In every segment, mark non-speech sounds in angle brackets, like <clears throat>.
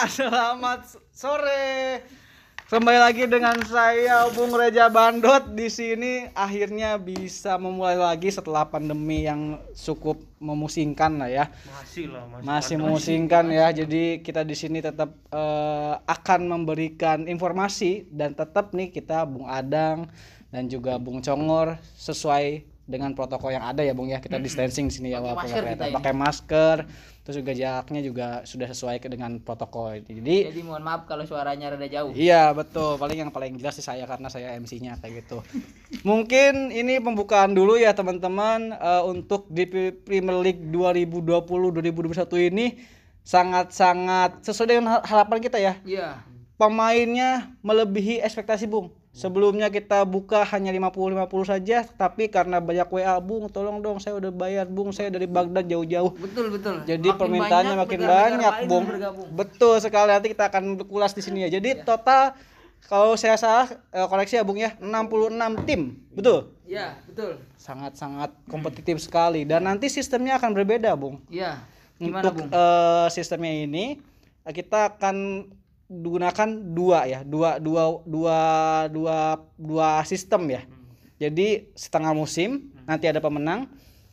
<laughs> selamat sore. Kembali lagi dengan saya Bung Reja Bandot di sini akhirnya bisa memulai lagi setelah pandemi yang cukup memusingkan lah ya. Masih lah, masih. Masih memusingkan ya. Jadi kita di sini tetap eh, akan memberikan informasi dan tetap nih kita Bung Adang dan juga Bung Congor sesuai dengan protokol yang ada ya Bung ya. Kita distancing di sini ya Pakai walaupun masker kita pakai masker. Terus juga jaraknya juga sudah sesuai ke- dengan protokol. Jadi Jadi mohon maaf kalau suaranya rada jauh. Iya betul, paling yang paling jelas sih saya karena saya MC-nya kayak gitu. <laughs> Mungkin ini pembukaan dulu ya teman-teman eh, untuk di Premier League 2020-2021 ini sangat-sangat sesuai dengan ha- harapan kita ya. Iya. Pemainnya melebihi ekspektasi Bung. Sebelumnya kita buka hanya 50-50 saja, tapi karena banyak WA Bung, tolong dong saya udah bayar Bung, saya dari Baghdad jauh-jauh. Betul betul. Jadi Makin permintaannya banyak, makin banyak, Bung. bergabung. Betul sekali nanti kita akan berkulas di sini ya. Jadi total kalau saya salah eh, koreksi ya Bung ya, 66 tim. Betul? Iya, betul. Sangat-sangat kompetitif sekali dan nanti sistemnya akan berbeda, Bung. Iya. Gimana, Untuk Bung? eh, sistemnya ini kita akan gunakan dua ya, dua dua dua dua dua sistem ya. Jadi setengah musim nanti ada pemenang.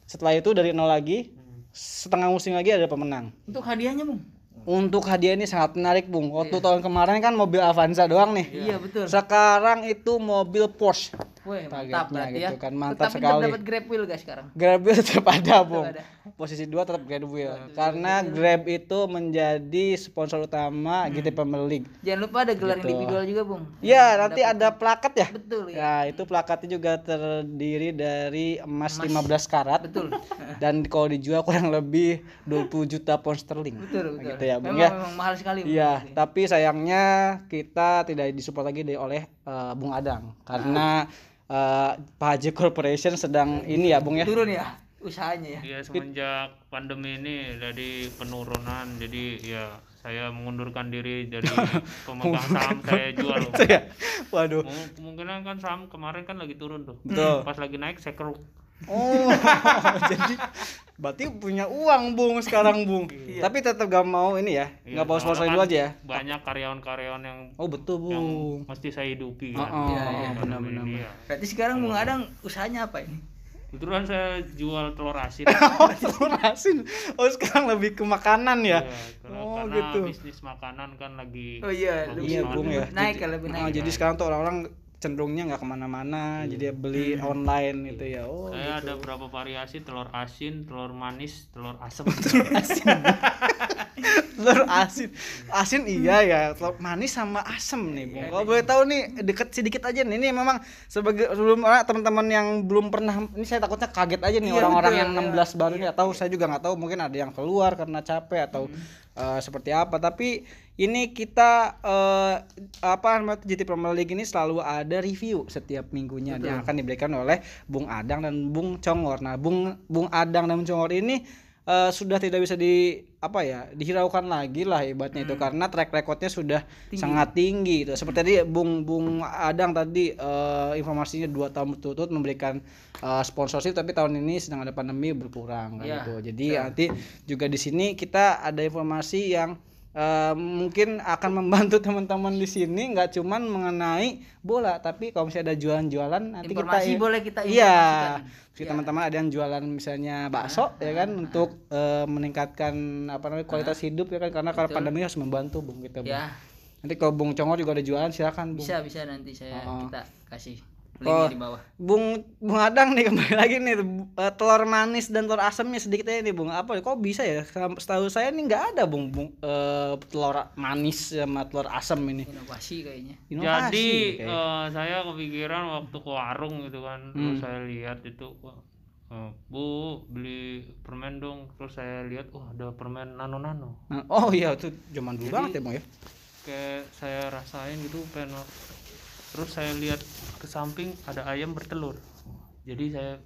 Setelah itu dari nol lagi setengah musim lagi ada pemenang. Untuk hadiahnya, Bung. Untuk hadiah ini sangat menarik, Bung. Waktu tahun kemarin kan mobil Avanza doang nih. Iya, betul. Sekarang itu mobil Porsche. Wih, Targetnya mantap berarti ya. gitu kan, mantap Tapi sekali. dapat Grab Wheel guys sekarang. Grab Wheel tetap ada, Bung. ada. Posisi dua tetap Grab Wheel. Karena Grab itu menjadi sponsor utama GT Premier League. Jangan lupa ada gelar Gitu. individual juga, Bung. Ya, nanti ada plakat ya. Betul ya. Ya, itu plakatnya juga terdiri dari emas 15 karat. Betul. Dan kalau dijual kurang lebih 20 juta pound sterling. Betul, betul. Gitu ya, Bung memang, ya. memang mahal sekali, Bung. Iya, tapi sayangnya kita tidak disupport lagi dari oleh eh, Bung Adang karena eh, Pak Haji Corporation sedang ini ya, Bung ya. Turun ya usahanya ya. Iya, semenjak pandemi ini jadi penurunan. Jadi ya saya mengundurkan diri dari <laughs> pemegang saham saya jual. <laughs> Ya. Waduh. Mung- Kemungkinan kan saham kemarin kan lagi turun tuh. Betul. Pas lagi naik saya keruk. Oh, <laughs> jadi berarti punya uang Bung sekarang Bung. Tapi tetap gak mau ini ya, Iya, nggak mau sponsor dulu aja ya. Banyak karyawan-karyawan yang Oh betul yang Bung. mesti saya hidupi Oh, kan. oh, Iya, iya. benar-benar. Iya. Berarti sekarang Bung Adang usahanya apa ini? Kebetulan saya jual telur asin. <laughs> Oh, telur asin. Oh, sekarang lebih ke makanan ya. Iya, Oh, karena gitu. bisnis makanan kan lagi Oh iya, bagus Iya. Bung ya. naik Jadi- ya, lebih Oh, naik. jadi sekarang tuh orang-orang cenderungnya nggak ke mana-mana, jadi beli online gitu ya. Oh, Saya ada berapa variasi telur asin, telur manis, telur asam. <laughs> telur asin. Asin. Iya ya telur manis sama asem nih bung. Kalau boleh tahu nih deket sedikit aja nih ini memang sebagai sebelum orang teman-teman yang belum pernah ini saya takutnya kaget aja nih Iya, orang-orang betul, yang iya. 16 baru nih. Atau saya juga nggak tahu mungkin ada yang keluar karena capek atau eh, seperti apa tapi ini kita eh, apa namanya GT Premier League ini selalu ada review setiap minggunya yang akan diberikan oleh Bung Adang dan Bung Congor. Nah, Bung Bung Adang dan Bung Congor ini eh, sudah tidak bisa di apa ya dihiraukan lagi lah ibaratnya itu. Karena track recordnya sudah sangat tinggi itu seperti tadi Bung Bung Adang tadi eh, informasinya dua tahun berturut-turut memberikan eh, sponsorship tapi tahun ini sedang ada pandemi berkurang kan Iya, gitu. Jadi nanti juga di sini kita ada informasi yang eh, mungkin akan membantu <laughs> teman-teman di sini nggak cuman mengenai bola tapi kalau misalnya ada jualan-jualan nanti Informasi kita boleh kita iya informasikan. Jadi teman-teman ada yang jualan misalnya bakso ya kan untuk eh, meningkatkan apa namanya kualitas hidup ya kan karena kalau pandemi harus membantu Bung kita Bung. Ya, Nanti kalau Bung Congor juga ada jualan silakan Bung. bisa bisa nanti saya Oh. kita kasih Oh. di bawah. Bung Bung Adang nih <laughs> kembali lagi nih eh, telur manis dan telur asamnya sedikit aja nih Bung. Apa kok bisa ya? Setahu saya nih nggak ada Bung, Bung eh, telur manis sama telur asam ini. Inovasi kayaknya. Inovasi. Jadi kayak. eh, saya kepikiran waktu ke warung gitu kan, Hmm. terus saya lihat itu wah, eh, Bu beli permen dong, terus saya lihat wah ada permen nano-nano. Nah, oh iya itu zaman dulu banget ya Bung ya. Kayak saya rasain gitu pengen terus saya lihat ke samping ada ayam bertelur. Jadi saya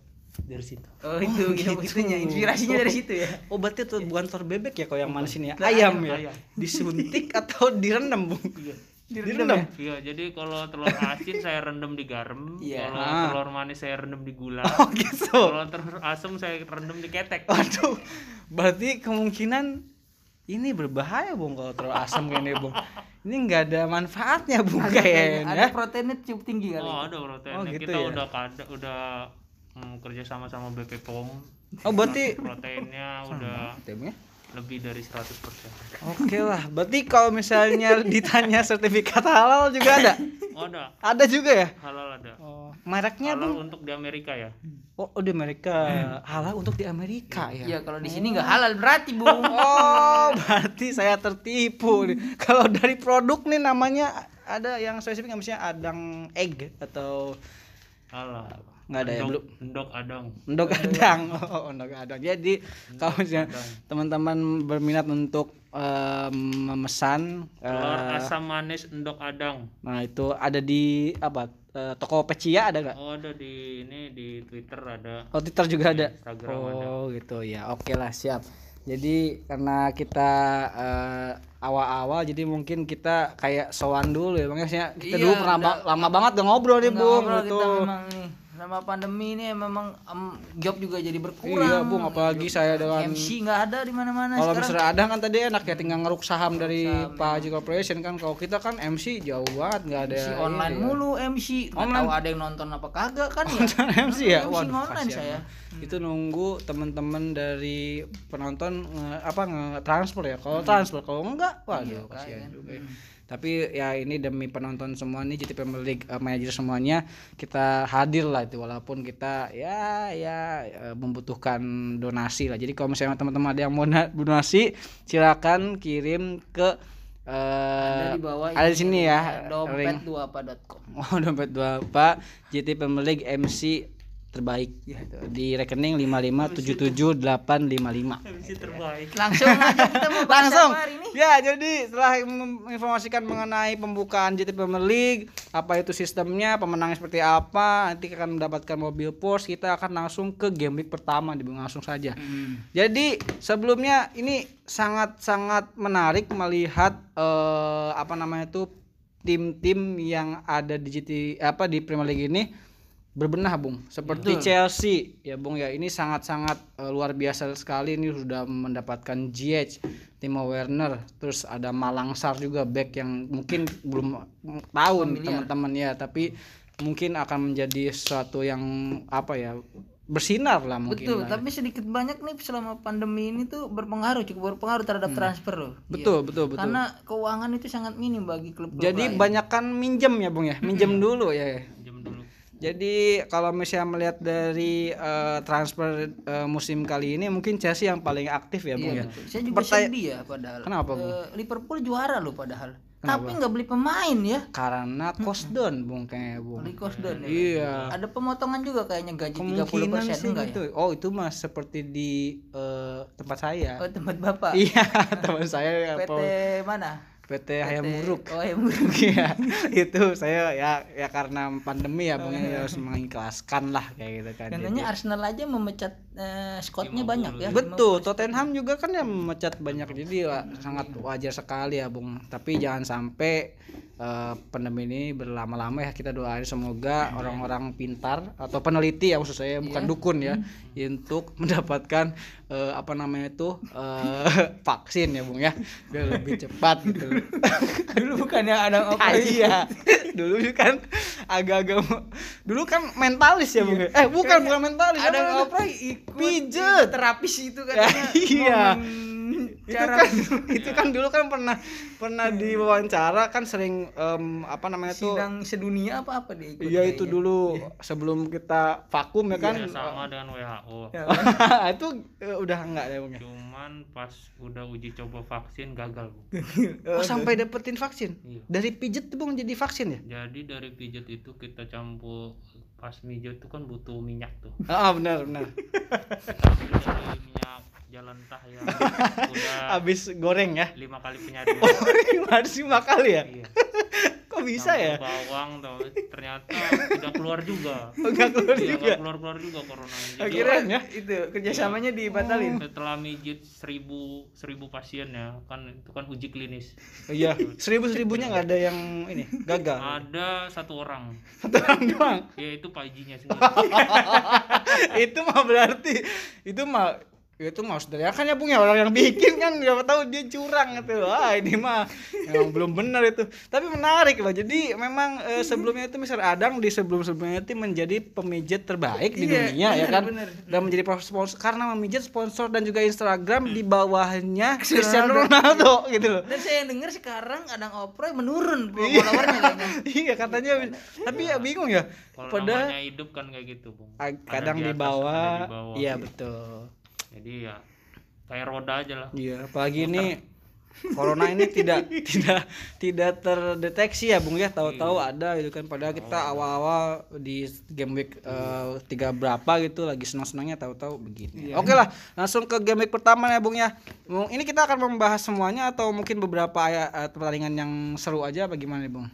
dari situ. Oh, itu gitu. itunya inspirasinya dari situ ya. Oh berarti itu bukan telur bebek ya kalau yang manis ini ya? Ayam ayam, ya? ayam. Disuntik atau direndam Bung? Direndam. Iya, jadi kalau telur asin saya rendam di garam, Iya. kalau Ah. telur manis saya rendam di gula, Oh gitu. kalau telur asam saya rendam di ketek. Waduh. Berarti kemungkinan ini berbahaya bung kalau terlalu asam kayak ini bung ini nggak ada manfaatnya bung Ada, kayaknya ada proteinnya cukup tinggi kali. Oh ada proteinnya. Oh, gitu kita ya? udah kada, udah hmm, kerja sama sama BP POM. oh berarti Proteinnya udah ya. Lebih dari 100%. Oke lah berarti kalau misalnya <laughs> ditanya sertifikat halal juga ada Oh, ada. ada juga ya Halal ada. oh, mereknya Halal bung untuk di Amerika ya. oh, oh di Amerika halal untuk di Amerika ya Iya, kalau di sini nggak halal berarti, Bung. <laughs> Oh, berarti saya tertipu nih. Kalau dari produk nih namanya ada yang spesifik nggak misalnya adang egg atau Halal. Nggak ada ya Endok- belum? Endok adang. Endok <laughs> adang. Oh, endok adang. Jadi kalau misalnya teman-teman berminat untuk em, memesan Telur eh, asam manis endok adang. nah itu ada di apa? eh, toko Pecia ada nggak? Oh, ada di ini di Twitter ada. Oh, Twitter juga ada. Instagram ada. Oh, gitu ya. Oke lah, siap. Jadi karena kita awal-awal jadi mungkin kita kayak sowan dulu ya Bang ya. Kita Iya, dulu pernah lama banget gak ngobrol nih, Bung. ngobrol Gitu. kita memang nih sama pandemi ini memang em, job juga jadi berkurang. Iya, Bung, apalagi saya dengan MC nggak ada di mana-mana kalau misalnya ada kan tadi enak ya tinggal ngeruk saham dari Pak Haji Corporation kan. Kalau kita kan MC jauh banget nggak ada MC online ya. mulu MC nggak tahu ada yang nonton apa kagak kan ya? MC ya? MC waduh online kasihan. saya itu nunggu teman-teman dari penonton nge- apa nge transfer ya? Kalau transfer kalau enggak waduh kasihan juga ya. Tapi ya ini demi penonton semua nih GT Premier League eh, manajer semuanya kita hadir lah itu walaupun kita ya ya eh, membutuhkan donasi lah. Jadi kalau misalnya teman-teman ada yang mau na- donasi silakan kirim ke eh ada di bawah ada di sini ya dompet dua apa.com Oh dompet dua pak GT Premier League MC terbaik. Gitu. di rekening 5577855 MC terbaik. langsung aja kita mau bahas langsung. ini? Ya jadi setelah menginformasikan mengenai pembukaan GT Premier League apa itu sistemnya pemenangnya seperti apa nanti akan mendapatkan mobil Porsche kita akan langsung ke game week pertama di langsung saja. Jadi sebelumnya ini sangat-sangat menarik melihat eh, apa namanya itu tim-tim yang ada di GT apa di Premier League ini berbenah bung. Seperti Chelsea. Ya bung ya ini sangat-sangat eh, luar biasa sekali. Ini sudah mendapatkan GH Timo Werner terus ada Malangsar juga back yang mungkin belum tahu teman-teman ya. Tapi mungkin akan menjadi sesuatu yang apa ya bersinar lah mungkin betul lah. tapi sedikit banyak nih selama pandemi ini tuh berpengaruh cukup berpengaruh terhadap transfer loh. Hmm. betul Iya. betul betul. Karena keuangan itu sangat minim bagi klub jadi banyakkan minjem ya bung ya. Minjem dulu ya. Jadi kalau misalnya melihat dari eh, transfer eh, musim kali ini mungkin Chelsea yang paling aktif ya Bung ya. saya juga sedih ya padahal Kenapa, Bung? Eh, Liverpool juara loh padahal tapi nggak beli pemain ya Karena cost down Bung kayaknya Bung. beli cost down ya Iya. ada pemotongan juga kayaknya gaji 30% Kemungkinan sih enggak gitu. Oh, itu mas seperti di eh, tempat saya. ya oh tempat bapak Iya, <laughs> teman saya <laughs> PT apa mana PT Hayam Buruk. oh yang buruk <laughs> Iya, itu saya ya ya karena pandemi ya Bung ya harus mengikhlaskan lah kayak gitu kan. katanya Arsenal aja memecat eh, Scottnya banyak ya Betul, Tottenham juga kan yang memecat banyak jadi wa- sangat wajar sekali ya, Bung. Tapi jangan sampai eh, pandemi ini berlama-lama ya kita doain semoga orang-orang pintar atau peneliti ya maksud saya bukan dukun ya untuk <laughs> mendapatkan eh, apa namanya itu eh, <laughs> vaksin ya, Bung ya. Biar lebih cepat gitu. <laughs> dulu bukannya ada Ah, iya. Dulu kan agak-agak dulu kan mentalis ya, Bung. ya? Eh, bukan bukan mentalis. ada apa ikut Pijet. terapis itu Ya, katanya iya. itu cara kan <laughs> itu kan dulu kan pernah pernah diwawancara kan sering em, apa namanya tuh sidang sedunia apa apa dia ikut iya itu dulu sebelum kita vakum ya kan Ya, sama dengan WHO. Ya, <laughs> itu eh, udah enggak ya bung ya? Cuman pas udah uji coba vaksin gagal, Bu. <laughs> oh sampai dapetin vaksin Iya. dari pijet tuh bung jadi vaksin ya Jadi dari pijat itu kita campur pas mijat itu kan butuh minyak tuh. ah benar benar <laughs> minyak jalan tah yang <laughs> udah habis goreng ya? lima kali penyaring. <laughs> harus lima kali ya? Iya. <laughs> kok bisa ya? Campur Bawang tuh. Ternyata tidak keluar juga. enggak keluar Iya, juga? keluar keluar juga corona. Jadi akhirnya ya? itu kerjasamanya dibatalin. Setelah mijit seribu seribu pasien ya kan itu kan uji klinis. Iya. Seribu seribunya nggak ada yang ini gagal? Ada satu orang. Satu orang doang? Yaitu Pak Ijinya sendiri. Itu mah berarti itu mah Ya itu mau dari kan ya Bung ya orang yang bikin kan nggak tahu dia curang gitu. Wah, ini mah memang belum benar itu. Tapi menarik loh. Jadi memang eh, sebelumnya itu Mr. Adang di sebelum-sebelumnya itu menjadi pemijat terbaik di Iya, dunia ya bener, kan. bener. Dan menjadi sponsor karena memijat sponsor dan juga Instagram di bawahnya Cristiano Ronaldo gitu loh. Dan saya yang dengar sekarang Adang Oproy menurun <laughs> Iya. followernya iya katanya tapi ya bingung ya. Pada hidup kan kayak gitu, Bung. Kadang di bawah. iya betul Jadi ya kayak roda aja lah. iya apalagi ini corona ini tidak <laughs> tidak tidak terdeteksi ya bung ya. Tahu-tahu ada gitu kan. Padahal kita awal-awal di game week eh, tiga berapa gitu lagi senang-senangnya tahu-tahu begini. Oke lah langsung ke game week pertama ya bung ya. Bung, ini kita akan membahas semuanya atau mungkin beberapa ya, eh, pertandingan yang seru aja bagaimana nih bung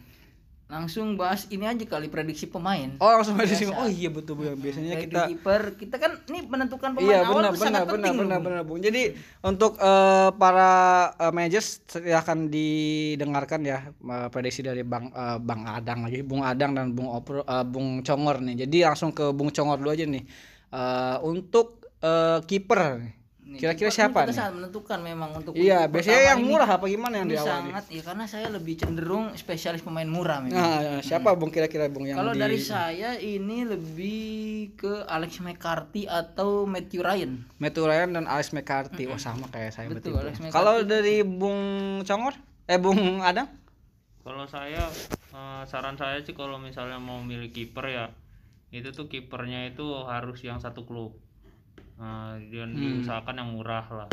Langsung bahas ini aja kali prediksi pemain. oh langsung aja sih oh iya betul bung biasanya Kayak kita kiper, kita kan ini menentukan pemain Iya awal benar tuh benar sangat benar penting. benar loh. benar Bung. Jadi untuk eh, para eh, managers silahkan didengarkan ya eh, prediksi dari Bang eh, Bang Adang lagi, Bung Adang dan Bung Opro eh, Bung Congor nih. Jadi langsung ke Bung Congor dulu aja nih. Eh, untuk eh, kiper Kira-kira siapa nih? sangat menentukan memang untuk Iya, untuk biasanya yang ini. murah apa gimana yang Ini di awal sangat ya karena saya lebih cenderung spesialis pemain murah memang. Nah, siapa Bung kira-kira Bung yang Kalau di dari saya ini lebih ke Alex McCarthy atau Matthew Ryan. Matthew Ryan dan Alex McCarthy. Wah, sama kayak saya Betul, Alex. McCarthy. Kalau dari Bung Congor? Eh Bung Adang? Kalau saya eh, saran saya sih kalau misalnya mau milih kiper ya itu tuh kipernya itu harus yang satu klub. Nah, dan diusahakan yang murah lah.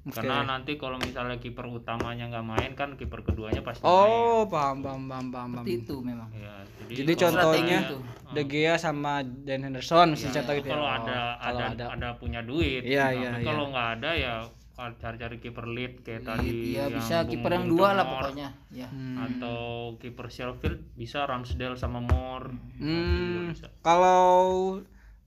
Karena nanti kalau misalnya kiper utamanya nggak main kan kiper keduanya pasti main. Oh, paham paham paham paham. paham. Seperti itu memang. Ya, jadi, Jadi contohnya itu. De Gea sama Dan Henderson misalnya contoh gitu ya. kalau Oh, ada kalau ada ada punya duit. Iya, Nah, iya, tapi kalau nggak ada ya cari-cari kiper lead kayak tadi Iya yang bisa kiper yang dua lah pokoknya. Ya. atau kiper Sheffield bisa Ramsdale sama Moore Hmm, bisa. kalau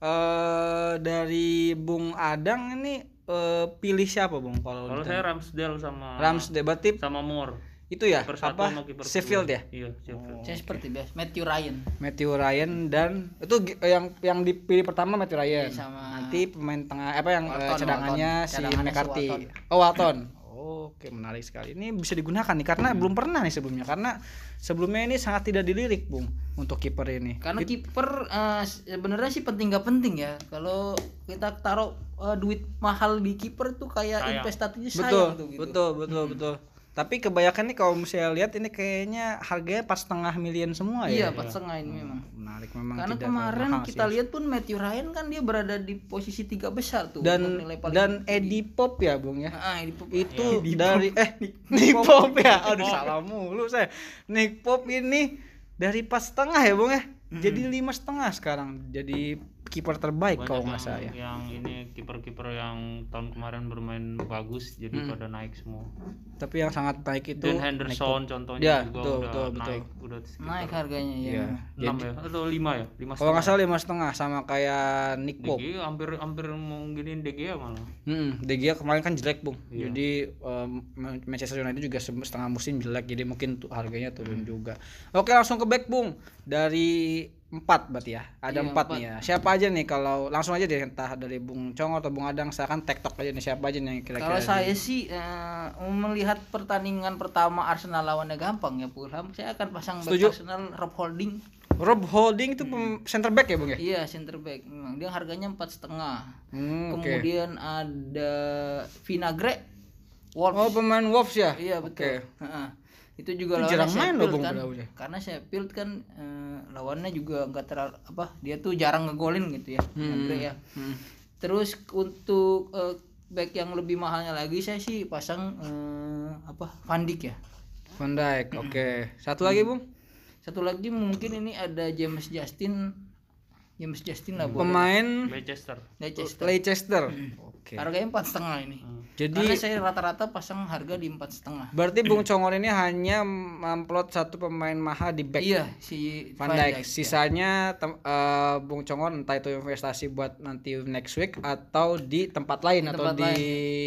eh dari Bung Adang ini eh, pilih siapa Bung kalau kalau saya Ramsdale sama Ramsdale berarti sama Moore. Itu ya? Kiper apa Sheffield ya? Iya Sheffield. Saya seperti biasa Matthew Ryan. Matthew Ryan dan itu gi- yang yang dipilih pertama Matthew Ryan. Sama nanti pemain tengah apa yang eh, Walton, cadangannya Walton. si Cadangannya si McCarthy. Walton. oh Walton oke menarik sekali. Ini bisa digunakan nih karena belum pernah nih sebelumnya. Karena sebelumnya ini sangat tidak dilirik bung untuk kiper ini. Karena kiper eh, sebenarnya sih penting gak penting ya. Kalau kita taruh eh, duit mahal di kiper tuh kayak Sayang. investasinya betul sayang tuh gitu. betul betul betul tapi kebanyakan nih kalau misalnya lihat ini kayaknya harganya pas setengah miliar semua iya ya empat setengah ini memang. Menarik memang karena tidak kemarin kita sih. lihat pun Matthew Ryan kan dia berada di posisi tiga besar tuh dan untuk nilai paling dan Eddie Pop ya bung ya? Ah, ini pop- itu dari eh <laughs> Nick Pop ya? Aduh salah mulu saya. Nick Pop ini dari pas setengah ya bung ya? Jadi lima setengah sekarang. Jadi kiper terbaik Banyak kalau nggak saya yang ini kiper-kiper yang tahun kemarin bermain bagus jadi Hmm. pada naik semua tapi yang sangat baik itu Dan Henderson contohnya Ya, juga betul, udah betul, betul. naik udah sekitar naik harganya ya Iya. enam ya atau lima ya lima kalau nggak salah lima setengah sama kayak Nick Pop DG hampir hampir mau giniin DG ya malah Hmm, De Gea kemarin kan jelek bung. Iya. Jadi um, Manchester United juga se- setengah musim jelek, jadi mungkin tuh harganya turun juga. Oke langsung ke back bung. Dari empat berarti ya. Ada Iya, empat nih ya. Siapa aja nih kalau langsung aja deh entah dari Bung Cong atau Bung Adang, silakan tektok aja nih siapa aja nih kira-kira. Kalau saya sih eh, melihat pertandingan pertama Arsenal lawannya gampang ya Fulham, saya akan pasang back Setuju. Arsenal Rob Holding. Rob Holding itu pem- center back ya bung ya? Iya center back, memang dia harganya empat setengah. Hmm. Kemudian ada Vinagre, Wolves. Oh pemain Wolves ya? iya betul. Oke. Heeh. Itu juga Itu jarang main loh, Bung, kan. Ya. Karena Sheffield kan eh, lawannya juga enggak terlalu apa, dia tuh jarang ngegolin gitu ya. Vinagre ya. Hmm. Terus untuk eh, back yang lebih mahalnya lagi saya sih pasang eh, apa Van Dijk ya. Van Dijk. Oke. Satu lagi bung? Satu lagi mungkin ini ada James Justin. James Justin lah boleh. Pemain Leicester Leicester. Leicester. Oke. Harganya empat setengah ini. Hmm. Jadi Karena saya rata-rata pasang harga di empat setengah. berarti Bung Congor ini hanya memplot satu pemain mahal di back Iya si Van Dijk. Sisanya tem- eh, Bung Congor entah itu investasi buat nanti next week atau di tempat lain atau tempat di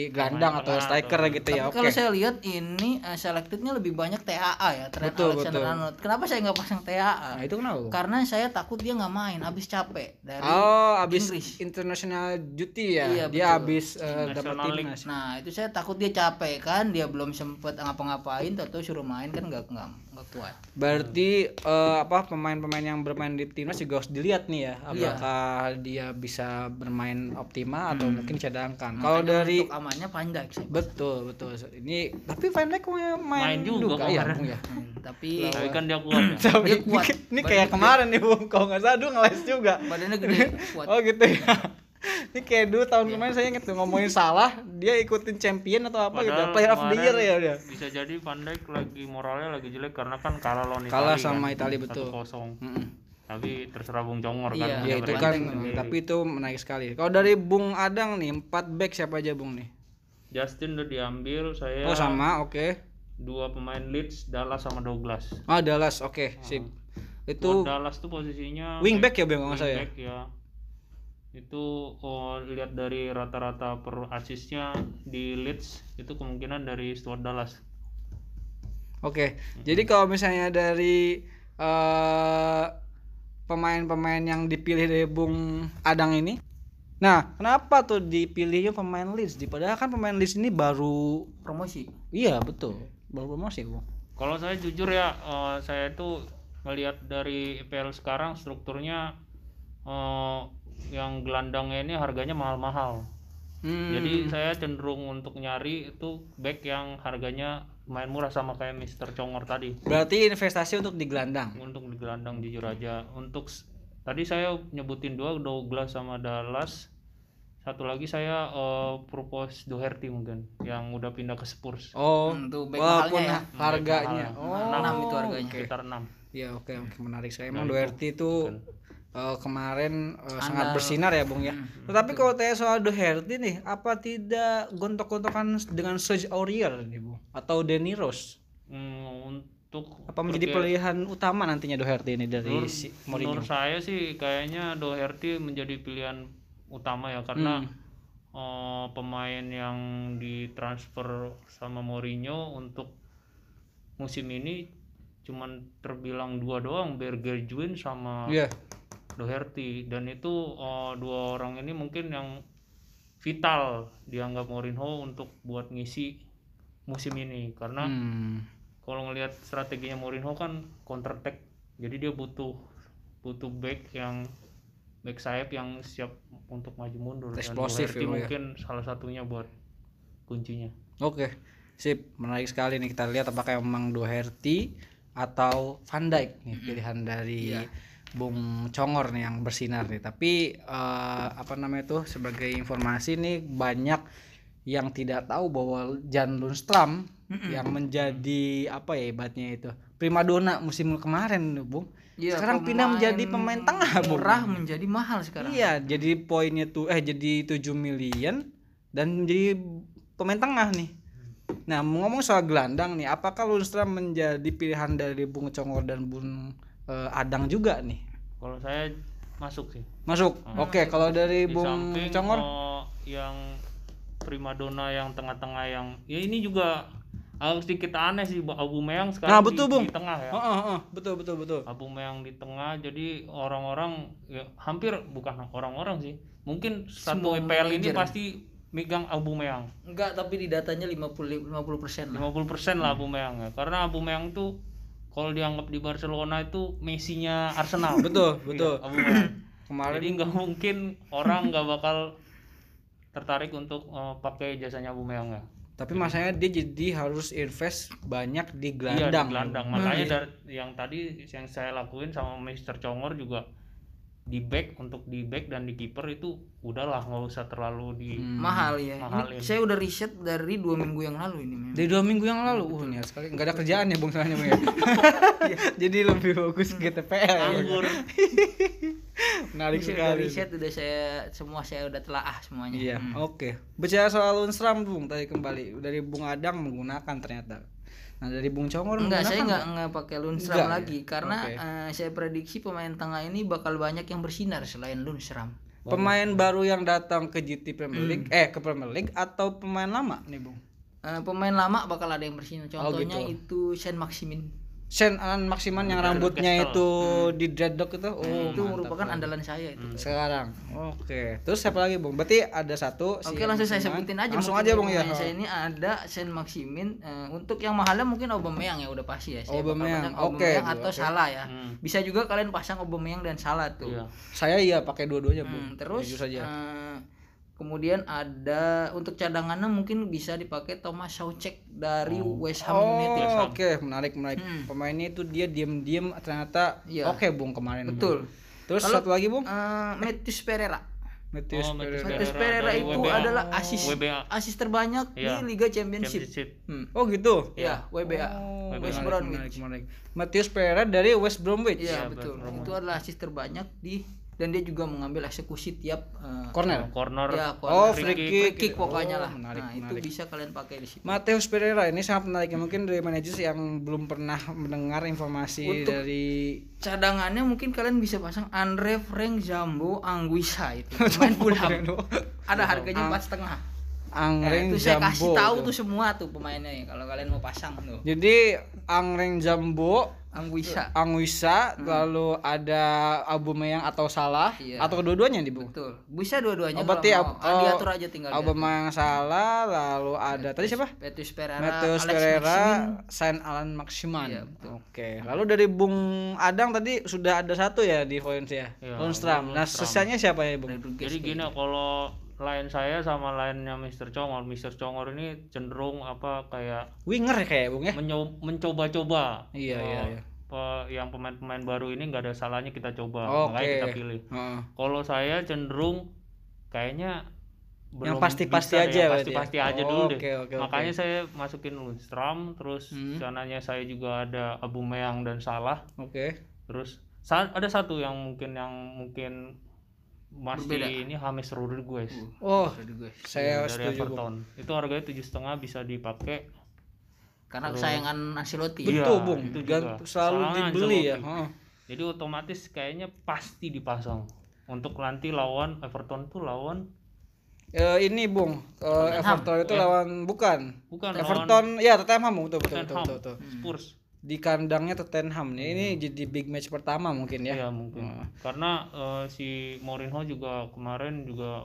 gelandang atau striker gitu ya. Tapi Oke. kalau saya lihat ini uh, selectednya lebih banyak TAA ya, Trent Betul, Alexander betul. Arnold. Kenapa saya nggak pasang TAA? Nah, itu kenapa? Karena saya takut dia nggak main, habis capek dari Oh, habis Inggris. international duty ya. Iya, dia betul. habis eh, dapat timnas. Nah itu saya takut dia capek kan, dia belum sempet ngapa-ngapain, atau suruh main kan nggak nggak nggak kuat. Berarti eh, apa pemain-pemain yang bermain di timnas juga harus dilihat nih ya, Iya. apakah dia bisa bermain optimal atau Hmm. mungkin cadangkan. Kalau dari Untuk amannya Van Dijk saya. betul betul ini tapi Van Dijk main, main, juga ya, kemarin. Bung ya. Hmm, tapi tapi kan dia kuat ya <clears throat> Tapi Dia kuat. ini kayak kemarin nih Bung, kalau nggak salah dulu ngeles juga. badannya gede kuat. Oh gitu ya. Ini kayak dulu tahun kemarin saya inget tuh ngomongin salah, dia ikutin champion atau apa gitu, Padahal player of the year ya udah. bisa jadi Van Dijk lagi moralnya lagi jelek karena kan kalah lawan Kalah Italia sama kan, Italia, betul. 1-0. Mm-mm. tapi terserah Bung Congor kan Iya, Ya dia itu kan, sendiri. tapi itu menarik sekali. Kalau dari Bung Adang nih, 4 back siapa aja Bung nih? Justin udah diambil saya Oh sama, oke. dua pemain Leeds Dallas sama Douglas Ah Dallas, oke, sip. Buat Itu Dallas tuh posisinya wingback ya Bung kalau nggak salah ya? wingback ya itu oh, lihat dari rata-rata per asisnya di Leeds itu kemungkinan dari Stuart Dallas Oke, jadi kalau misalnya dari eh, pemain-pemain yang dipilih dari Bung Adang ini, nah kenapa tuh dipilihnya pemain Leeds? Padahal kan pemain Leeds ini baru, Promosi. iya betul, baru promosi Bung. kalau saya jujur ya eh, saya itu melihat dari EPL sekarang strukturnya eh, yang gelandangnya ini harganya mahal-mahal Hmm, Jadi saya cenderung untuk nyari itu back yang harganya lumayan murah sama kayak Mr. Congor tadi. berarti investasi untuk di gelandang. Untuk di gelandang jujur aja. Untuk tadi saya nyebutin dua Douglas sama Dallas. Satu lagi saya eh, propose Doherty mungkin yang udah pindah ke Spurs. Oh, Hmm, tuh back walaupun ya. harganya. Back Oh, mahal. Enam itu harganya. Sekitar 6. Ya oke oke menarik sekali. Emang Nah, Doherty itu Bukan. Eh, kemarin eh, sangat bersinar ya Bung ya. Hmm, Tetapi kalau tanya soal Doherty nih, apa tidak gontok-gontokan dengan Serge Aurier nih Bung? Atau Danny Rose? Hmm, untuk Apa menjadi pilihan utama nantinya Doherty ini dari Menurut, si Mourinho? menurut saya sih kayaknya Doherty menjadi pilihan utama ya karena Hmm. eh, pemain yang ditransfer sama Mourinho untuk musim ini cuman terbilang dua doang Bergerjuin sama Iya. Doherty dan itu eh, dua orang ini mungkin yang vital dianggap Mourinho untuk buat ngisi musim ini karena Hmm. kalau ngelihat strateginya Mourinho kan counter attack jadi dia butuh butuh back yang back sayap yang siap untuk maju mundur Eksplosif dan Doherty ya, ya. mungkin salah satunya buat kuncinya Oke. Sip, menarik sekali nih kita lihat apakah memang Doherty atau Van Dijk nih pilihan dari Iya. Bung Congor nih yang bersinar nih. Tapi eh, apa namanya itu sebagai informasi nih banyak yang tidak tahu bahwa Jan Lundstram yang menjadi apa ya ibaratnya itu primadona musim kemarin Bung. Iya, Sekarang pindah menjadi pemain tengah, Bung. murah menjadi mahal sekarang. Iya, jadi poinnya tuh eh jadi 7 million dan menjadi pemain tengah nih. Nah, ngomong soal gelandang nih, apakah Lundstram menjadi pilihan dari Bung Congor dan Bung eh, Adang juga nih? Kalau saya masuk sih. Masuk. Oke, kalau dari di Bung samping Congor? eh, yang primadona yang tengah-tengah yang ya ini juga agak sedikit aneh sih Abu Meyang sekarang Nah, betul, di, Bung. di tengah ya. Heeh, heeh, betul betul betul. Abu Meyang di tengah jadi orang-orang ya, hampir bukan orang-orang sih. Mungkin satu Semua EPL ini pasti megang Abu Meyang Enggak, tapi di datanya 50 50 persen lah. 50% lah Abu Meyang ya. Karena Abu Meyang tuh kalau dianggap di Barcelona itu Messi-nya Arsenal <laughs> Betul, Iya, betul. Abu Meyang Kemarin jadi nggak mungkin orang nggak bakal tertarik untuk eh, pakai jasanya Abu Meyang ya tapi masanya dia jadi harus invest banyak di iya di gelandang. gelandang Hmm, makanya iya. dari yang tadi yang saya lakuin sama Mr. Congor juga di back untuk di back dan di kiper itu udahlah nggak usah terlalu di Hmm. Mahal ya. Mahal Ini saya udah riset dari dua minggu yang lalu ini. memang. Dari dua minggu yang lalu, uh niat sekali nggak ada kerjaan ya bung soalnya Bung, ya. <laughs> <laughs> Jadi lebih bagus ke TPL. ya. anggur <laughs> Menarik Ini udah sekali. riset udah saya semua saya udah telaah semuanya. Iya, Hmm. oke. Bicara soal Lundstram, Bung, tadi kembali dari Bung Adang menggunakan ternyata. Nah, dari Bung Congor Enggak, saya menggunakan enggak enggak pakai Lundstram Enggak, lagi ya? karena Oke. eh, saya prediksi pemain tengah ini bakal banyak yang bersinar selain Lundstram. pemain baru yang datang ke GT Hmm. Premier League eh ke Premier League atau pemain lama nih, Bung? Eh, pemain lama bakal ada yang bersinar. Oh, Contohnya gitu. itu Saint Maximin. Sen Alan Maximan yang rambutnya itu di dreadlock itu. Oh, Hmm. itu mantap. merupakan andalan saya itu. sekarang. Oke. Terus siapa lagi, Bung? Berarti ada satu si Oke langsung saya Maximan. sebutin aja Langsung aja, Bung ya. Saya ini ada Saint Maximin eh, untuk yang mahalnya mungkin Aubameyang ya udah pasti ya. Saya Aubameyang. Oke, Bu, atau oke. Salah ya. Hmm. Bisa juga kalian pasang Aubameyang dan Salah tuh. Iya. Saya iya pakai dua-duanya, Hmm, Bung. terus Jujur saja. eh, kemudian ada untuk cadangannya mungkin bisa dipakai Thomas Soucek dari West Ham United. Oh, oke, menarik menarik. Hmm. Pemainnya itu dia diam-diam ternyata Iya. oke, Bung kemarin. Bung. Betul. Terus Kalau- satu lagi, Bung. Eh, Matthews Pereira. Matthews Oh, Pereira. Matthews Pereira itu WBA. adalah asis WBA. asis terbanyak Iya. di Liga Championship. Championship. Hmm. Oh, gitu. Ya, WBA. Oh, West menarik, Bromwich. menarik, menarik. Matthews Pereira dari West Bromwich. Iya, Iya, betul. betul. Itu adalah asis terbanyak di dan dia juga mengambil eksekusi tiap eh, Corner. Corner. ya, Oh, corner. free free kick. kick pokoknya Oh, lah. menarik, nah, menarik. itu bisa kalian pakai di situ. Mateus Pereira ini sangat menarik ya. mungkin dari manajer yang belum pernah mendengar informasi Untuk- dari Cadangannya mungkin kalian bisa pasang Andre Frank Zambo Anguissa itu <laughs> pemain Fulham. Ada harganya empat setengah. Nah, Angreng itu saya kasih Jambo. tahu tuh. tuh semua tuh pemainnya ya, kalau kalian mau pasang tuh. Jadi Angreng Jambo, Anguissa. Anguissa, lalu ada Aubameyang atau Salah Iya. atau kedua-duanya di Bung. Betul. Bisa dua-duanya Oh, berarti Ab- mau. Ah, oh, diatur aja tinggal. Aubameyang Salah, lalu ada tadi siapa? Matthews Pereira, Mateus Alex Pereira. Saint Alan Maximan. Iya. Oke. Lalu dari Bung Adang tadi sudah ada satu ya di poin ya. Iya, Lundstram. Nah, sisanya siapa ya, Bung? Jadi gini kalau lain saya sama lainnya Mr. Congor, Mr. Congor ini cenderung apa kayak Winger ya kayak Bung ya? mencoba-coba. Iya, Oh, iya, iya. pe- yang pemain-pemain baru ini nggak ada salahnya kita coba, Oke. makanya kita pilih. Heeh. Kalau saya cenderung kayaknya Yang belum pasti-pasti bisa deh, aja yang berarti ya? pasti-pasti aja Oh, dulu deh. oke, oke, oke. Makanya saya masukin Lundstram, terus Hmm. sananya saya juga ada Aubameyang dan Salah. Oke. Terus sa- ada satu yang mungkin yang mungkin masih Berbeda. ini James Rodriguez Oh, Rodriguez. saya dari setuju, Bung. Everton. Itu harganya tujuh setengah bisa dipakai. Karena kesayangan Ancelotti. Iya, Betul, Bung. itu juga. selalu Soalnya dibeli ya. Jadi otomatis kayaknya pasti dipasang. Untuk nanti lawan Everton tuh lawan Eh, ini Bung, eh, Everton itu lawan bukan. bukan Everton, ya Tottenham betul betul betul, Tottenham, betul, betul. Spurs. Di kandangnya Tottenham nih. Ini jadi big match pertama mungkin ya. Iya mungkin. Karena eh, si Mourinho juga kemarin juga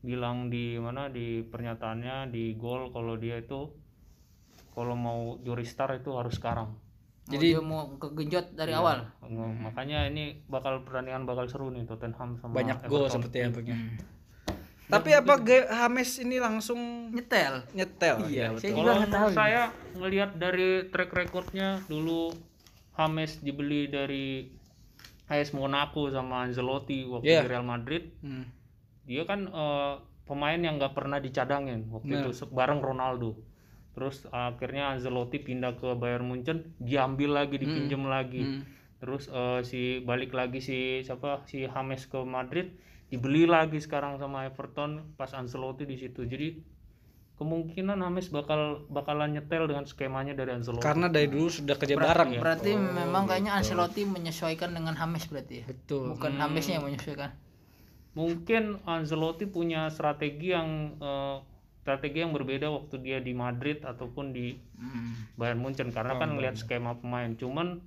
bilang di mana di pernyataannya di gol kalau dia itu kalau mau juri star itu harus sekarang. Jadi dia mau kegenjot dari awal. Nge- Makanya ini bakal pertandingan bakal seru nih Tottenham sama Banyak gol seperti apa ya. Tapi apa Ge- James ini langsung Nyetel. nyetel? Iya, Ya, saya betul. juga Kalau menurut saya ngelihat dari track recordnya dulu James dibeli dari AS Monaco sama Ancelotti waktu Iya. di Real Madrid. Hmm. Dia kan eh, pemain yang nggak pernah dicadangin waktu Nah. itu bareng Ronaldo. Terus akhirnya Ancelotti pindah ke Bayern Munchen, diambil lagi, dipinjam lagi. Hmm. Terus eh, si balik lagi si siapa si James ke Madrid, dibeli lagi sekarang sama Everton pas Ancelotti di situ. Jadi kemungkinan James bakal bakalan nyetel dengan skemanya dari Ancelotti. Karena dari dulu sudah kerja bareng ya. Berarti memang kayaknya Ancelotti menyesuaikan dengan James berarti ya. Betul. Bukan Jamesnya yang menyesuaikan. Mungkin Ancelotti punya strategi yang eh, strategi yang berbeda waktu dia di Madrid ataupun di Hmm. Bayern Munchen karena kan ngelihat skema pemain. Cuman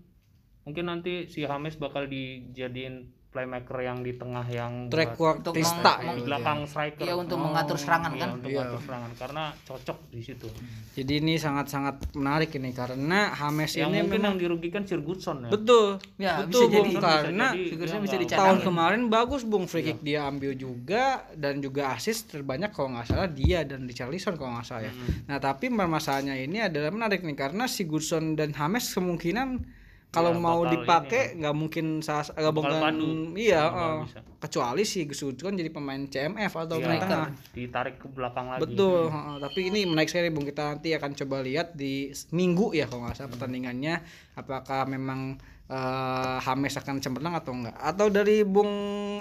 mungkin nanti si James bakal dijadiin playmaker yang di tengah yang Track Untuk Tista ya. di belakang striker. Iya untuk mengatur serangan Iya, kan. untuk mengatur serangan karena cocok di situ. Jadi ini sangat-sangat menarik ini karena James yang ini mungkin memang yang dirugikan Sirgutson ya. betul. Ya, betul bisa Bung jadi. karena Bisa jadi bisa tahun kemarin bagus Bung free kick dia ambil juga dan juga assist terbanyak kalau nggak salah dia dan Richarlison kalau nggak salah ya. Nah tapi permasalahannya ini adalah menarik nih karena si Goodson dan James kemungkinan kalau Ya, mau dipakai nggak mungkin salah nggak padu. iya eh, bisa. kecuali si Goodson jadi pemain CMF atau Iya, pemain tengah. ditarik ke belakang lagi. Betul, heeh. tapi ini menarik sekali Bung kita nanti akan coba lihat di minggu ya kalau nggak salah pertandingannya apakah memang uh, Hames akan cemerlang atau enggak? Atau dari Bung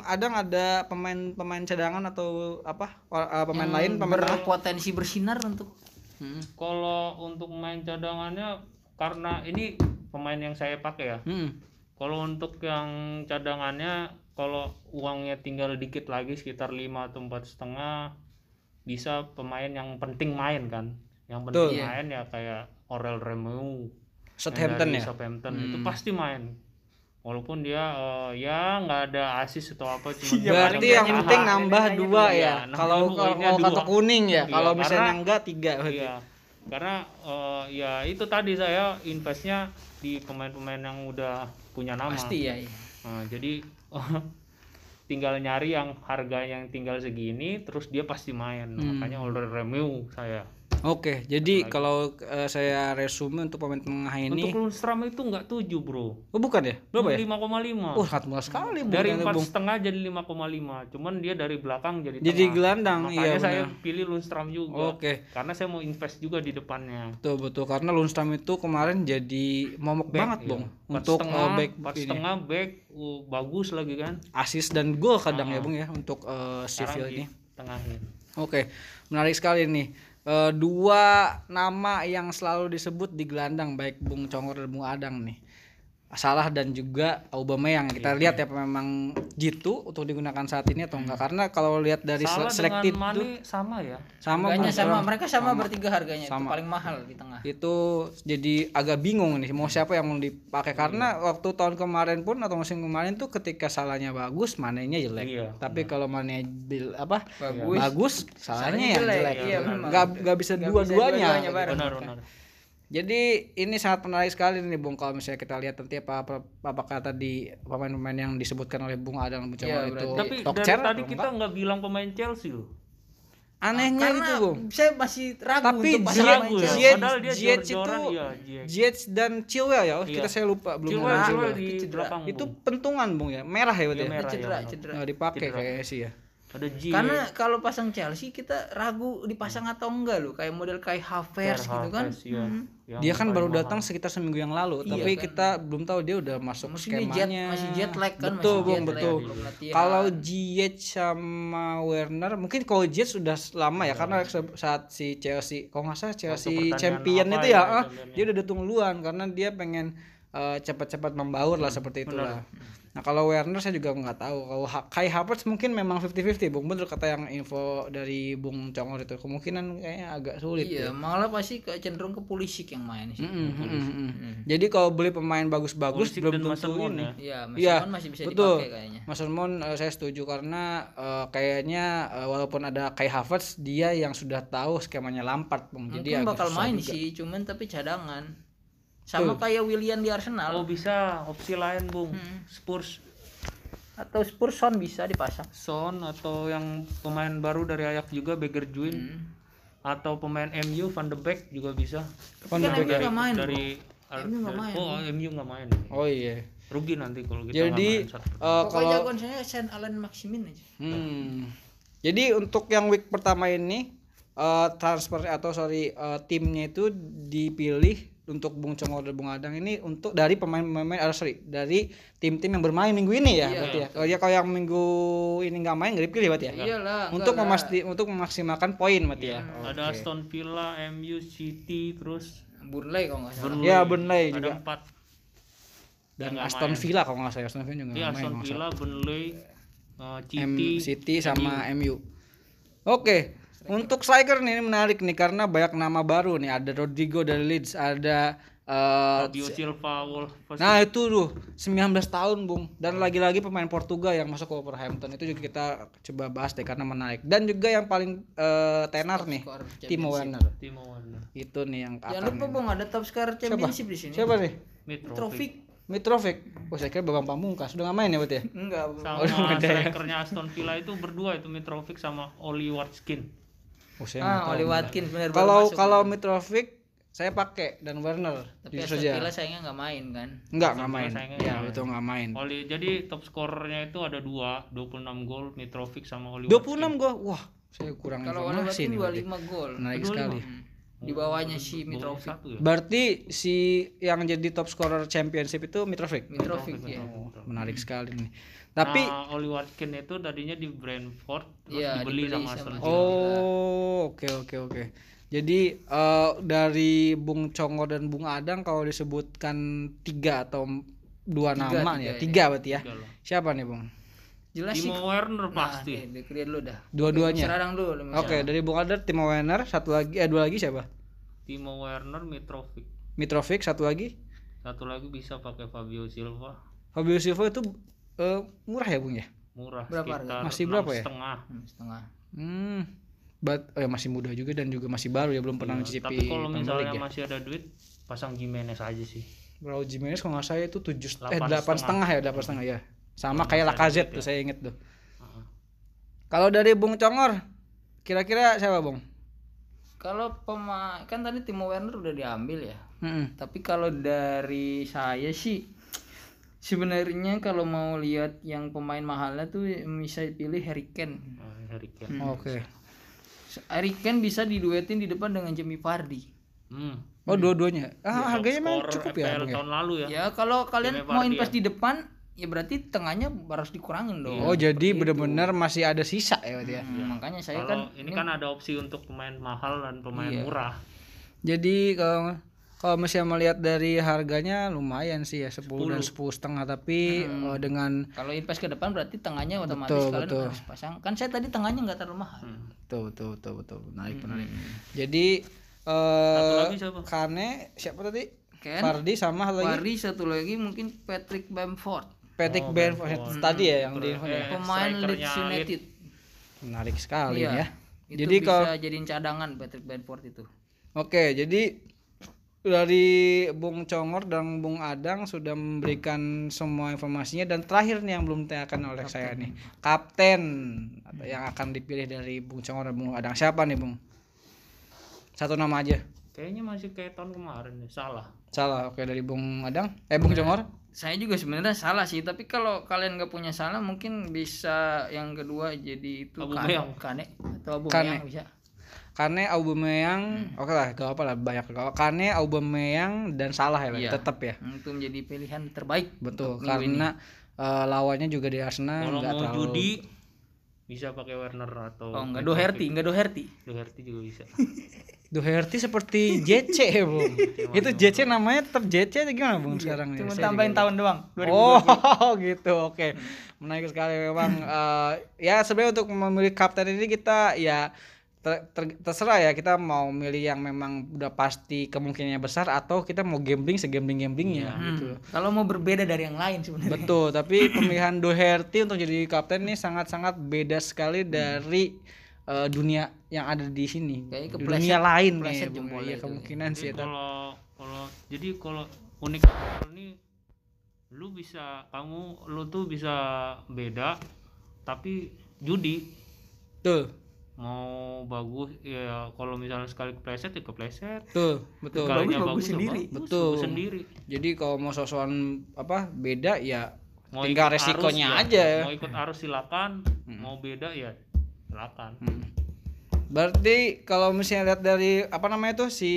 Adang ada pemain-pemain cadangan atau apa uh, pemain Yang lain pemain berpotensi bersinar untuk Hmm. Kalau untuk main cadangannya karena ini pemain yang saya pakai ya. Hmm. Kalau untuk yang cadangannya kalau uangnya tinggal dikit lagi sekitar 5 atau empat setengah bisa pemain yang penting main kan. Yang penting Betul. main ya kayak Aurel Remeu Southampton ya. Southampton itu Hmm. pasti main. Walaupun dia eh, ya nggak ada asis atau apa cuma Iya, Berarti yang penting nambah dua ya. Iya, Kalau nambah kalau kartu kuning ya. Iya, Kalau misalnya enggak tiga. berarti. Iya, karena eh, ya itu tadi saya investnya di pemain-pemain yang udah punya nama. pasti ya. iya. Nah, jadi <laughs> tinggal nyari yang harganya yang tinggal segini, terus dia pasti main. Hmm. Makanya order Remeu saya. Oke, jadi kalau uh, saya resume untuk pemain tengah ini Untuk Lundstram itu nggak 7 bro. Oh, bukan ya? Berapa ya? 5,5. Oh, sangat murah sekali dari ternyata, empat Bung. setengah jadi 5,5 cuman dia dari belakang jadi Jadi tengah. gelandang, makanya iya saya benar. pilih Lundstram juga Oke. karena saya mau invest juga di depannya Betul betul karena Lundstram itu kemarin jadi momok Back, banget, iya. Bung. Empat Untuk setengah, uh, back setengah back uh, bagus lagi kan Assist dan gol kadang Ah. ya, Bung ya untuk uh, sekarang Seville ini. tengahin Oke, menarik sekali nih. Eh, dua nama yang selalu disebut di gelandang baik Bung Congor dan Bung Adang nih. Salah dan juga Aubameyang. Iya. Kita lihat ya memang jitu untuk digunakan saat ini atau enggak. Karena kalau lihat dari salah sele- selected dengan tuh Mane sama ya? Sama Harganya sama, mereka sama, bertiga harganya. Itu Sama. paling mahal di tengah. itu jadi agak bingung nih mau siapa yang mau dipakai. Karena waktu tahun kemarin pun atau musim kemarin tuh ketika salahnya bagus manenya jelek. Iya, tapi kalau manenya bil- apa? Bagus. bagus salahnya yang jelek, jelek. Iya, nggak nggak bisa dua-duanya bareng. benar benar jadi ini sangat menarik sekali nih Bung kalau misalnya kita lihat nanti apa apa, apa kata di pemain-pemain yang disebutkan oleh Bung Adang Bung Cawal Iya, itu tapi top dari chair tadi kita enggak? nggak bilang pemain Chelsea loh anehnya Karena gitu Bung saya masih ragu Tapi untuk pasang Ziyech- pemain ragu ya Chelsea. Ziyech- itu- iya Ziyech. Dan Chilwell ya oh, Iya. kita saya lupa belum Chilwell ngomong Chilwell Chilwell. di itu pentungan Bung ya merah ya berarti Iya, ya? merah, cedera, iya, cedera. nggak dipakai Cedera. kayaknya sih ya ada Ziyech Karena kalau pasang Chelsea kita ragu dipasang atau enggak loh, kayak model kayak Havertz gitu kan. Iya. Hmm. Dia kan baru mahal. datang sekitar seminggu yang lalu Iya tapi kan. kita belum tahu dia udah masuk Mungkin dia jet, skemanya masih jet lag kan, betul masih Bung jet lag, betul belum latihan. kalau Ziyech sama Werner mungkin kalau Ziyech sudah lama ya karena se- saat si Chelsea kalau nggak salah Chelsea champion itu ya, ya ah, dia udah datang duluan karena dia pengen eh, cepat-cepat membaur lah seperti itulah nah kalau Werner saya juga nggak tahu kalau Ha- Kai Havertz mungkin memang 50-50 Bung bener kata yang info dari Bung Congor itu kemungkinan kayaknya agak sulit Iya, malah pasti ke cenderung ke Pulisic yang main sih. Mm, mm, mm, mm. Jadi kalau beli pemain bagus-bagus Pulisic belum tentu ini. ya. Iya, Iya, Mason masih bisa betul. dipakai kayaknya. Mason Mount eh, saya setuju karena eh, kayaknya eh, walaupun ada Kai Havertz dia yang sudah tahu skemanya Lampard, Bung. Jadi Mungkin bakal main juga. sih, cuman tapi cadangan. Sama kayak William di Arsenal oh bisa opsi lain bung Hmm. Spurs atau Spurs Son bisa dipasang. Son atau yang pemain baru dari Ajax juga Bergwijn Hmm. atau pemain MU Van de Beek juga bisa Van de Kan Beek nggak main. dari MU nggak main, oh MU nggak main Oh iya. rugi nanti kalau kita Jadi nggak main satu. Pokoknya kalau jagoan saya Saint Alan Maximin aja. Hmm. Jadi untuk yang week pertama ini eh, transfer atau sorry eh, timnya itu dipilih untuk Bung Congor dan Bung Adang ini untuk dari pemain-pemain ah, sorry dari tim-tim yang bermain minggu ini ya Iya. berarti ya. Kalau dia kalau yang minggu ini nggak main nggak dipilih berarti ya. Iyalah. Untuk memasti untuk memaksimalkan poin berarti ya. ada Aston Villa MU City terus Burnley kalau nggak salah. Burnley. Ya Burnley ada juga empat dan Aston main. Villa kalau nggak salah Aston Villa juga Iya main. Aston Villa Burnley uh. M City City sama MU. Oke, untuk striker nih ini menarik nih karena banyak nama baru nih. Ada Rodrigo dari Leeds, ada eh, Fabio Silva Wolves Nah itu tuh 19 tahun bung. Dan lagi-lagi pemain Portugal yang masuk ke Wolverhampton. Itu juga kita coba bahas deh karena menarik. Dan juga yang paling eh, tenar nih Timo Werner. Timo Werner. Itu nih yang Jangan lupa Bung ada top scorer championship di sini. siapa nih? Mitrovic. Mitrovic. Oh saya kira Babang Pamungkas. Sudah nggak main ya berarti ya? Enggak, Bung. sama <laughs> udah ya. strikernya Aston Villa itu berdua itu Mitrovic sama Oli Watkins oh, saya nggak Ah. Oli Watkins benar kalau kalau Mitrovic saya pakai dan Werner tapi Aston saja Villa sayangnya nggak main kan. nggak nggak main ya nggak betul nggak main Oli jadi top skornya itu ada dua 26 gol Mitrovic sama Oli 26 gua wah saya kurang Kalau Oli informasi Watkins nih berarti. 25 gol. menarik 25. sekali Hmm. di bawahnya si Mitrovic satu ya Berarti si yang jadi top scorer championship itu Mitrovic. Mitrovic ya Oh, menarik sekali nih. Tapi nah, Oli Watkins itu tadinya di Brentford terus Iya, dibeli, dibeli sama Aston Villa. oh, oke oke oke. Jadi eh, dari Bung Congor dan Bung Adang kalau disebutkan tiga atau dua nama tiga ya, tiga berarti ya. Tiga loh. Siapa nih, Bung? jelas sih Timo Werner nah, pasti nih, dari dia dulu dah Dua-duanya. Serang dulu lu, Oke, dari Bung Adang Timo Werner, satu lagi eh dua lagi siapa? Timo Werner Mitrovic Mitrovic, satu lagi. satu lagi bisa pakai Fabio Silva Fabio Silva itu eh, murah ya, Bung ya? murah Berapa sekitar Masih berapa ya? setengah Hmm, setengah Hmm. But eh, masih muda juga dan juga masih baru ya belum pernah mencicipi tapi kalau misalnya ya. masih ada duit pasang Jimenez aja sih Raul Jimenez kalau nggak saya itu tujuh eh Delapan setengah ya delapan setengah ya sama kayak Lacazette duit tuh saya inget tuh Heeh. kalau dari Bung Congor kira-kira siapa Bung kalau pemain kan tadi Timo Werner udah diambil ya Mm-mm. tapi kalau dari saya sih sebenarnya kalau mau lihat yang pemain mahalnya tuh bisa pilih Harry Kane Nah, Harry Kane. Hmm. oke Harry Kane bisa diduetin di depan dengan Jamie Vardy Hmm. oh dua-duanya ah harganya memang cukup ya Bung ya tahun lalu ya. ya kalau kalian Jamie mau invest di depan ya berarti tengahnya harus dikurangin dong oh jadi benar-benar masih ada sisa ya berarti ya Hmm, makanya saya Kalau kan ini kan ada opsi untuk pemain mahal dan pemain Iya. murah. jadi kalau kalau misalnya melihat dari harganya lumayan sih ya 10 dan 10 setengah. Tapi eh, dengan kalau invest ke depan berarti tengahnya otomatis Betul, kalian betul. harus pasang. Kan saya tadi tengahnya nggak terlalu mahal. Hmm. betul betul betul betul. Menarik Hmm. menarik. Jadi eh lagi siapa? Kane siapa tadi? Ken? Fardi sama lagi? Vardy satu lagi mungkin Patrick Bamford. Patrick Oh, Bamford. Bamford. tadi ya yang di Eh, pemain Leeds United. Menarik sekali Iya. ya. Itu Jadi bisa kalau- jadiin cadangan Patrick Bamford itu. Oke jadi dari Bung Congor dan Bung Adang sudah memberikan semua informasinya dan terakhir nih yang belum ditanyakan oleh saya nih. Kapten atau yang akan dipilih dari Bung Congor dan Bung Adang. Siapa nih Bung? Satu nama aja. Kayaknya masih kayak tahun kemarin nih, salah. salah. Oke dari Bung Adang. Eh Bung Congor? saya juga sebenarnya salah sih. Tapi kalau kalian nggak punya salah mungkin bisa yang kedua jadi itu Aubameyang. Kane. Atau Abu Kane. bisa Kane Aubameyang oke lah gak apa lah banyak. Gak Kane Aubameyang dan salah ya Iya. tetap ya. Untuk menjadi pilihan terbaik betul ini. karena eh, lawannya juga di Arsenal Kalau nggak mau terlalu judi bisa pakai Werner atau oh nggak Doherty nggak Doherty. Doherty juga bisa. <laughs> Doherty seperti JC ya <laughs> bung. Itu JC namanya tetap JC atau gimana bung sekarang nih cuma Saya tambahin tahun doang Oh <laughs> gitu oke. Menarik sekali memang eh, ya sebenarnya untuk memilih kapten ini kita ya ter- ter- terserah ya kita mau milih yang memang udah pasti kemungkinannya besar atau kita mau gambling segambling gamblingnya gitu Hmm. kalau mau berbeda dari yang lain sebenarnya betul <laughs> tapi pemilihan Doherty untuk jadi kapten ini sangat-sangat beda sekali dari eh, dunia yang ada di sini Kayaknya dunia lain jempolnya iya itu. kemungkinan sih Jadi ya. kalau kalau jadi kalau unik ini lu bisa kamu lu tuh bisa beda tapi judi betul mau bagus ya kalau misalnya sekali kepleset ya kepleset betul betul Bagus, bagus bagus, ya sendiri. bagus, Betul. bagus sendiri Jadi kalau mau sosokan apa beda ya mau tinggal resikonya arus, aja. ya. mau ikut arus silakan mau beda ya silakan Hmm. Berarti kalau misalnya lihat dari apa namanya tuh si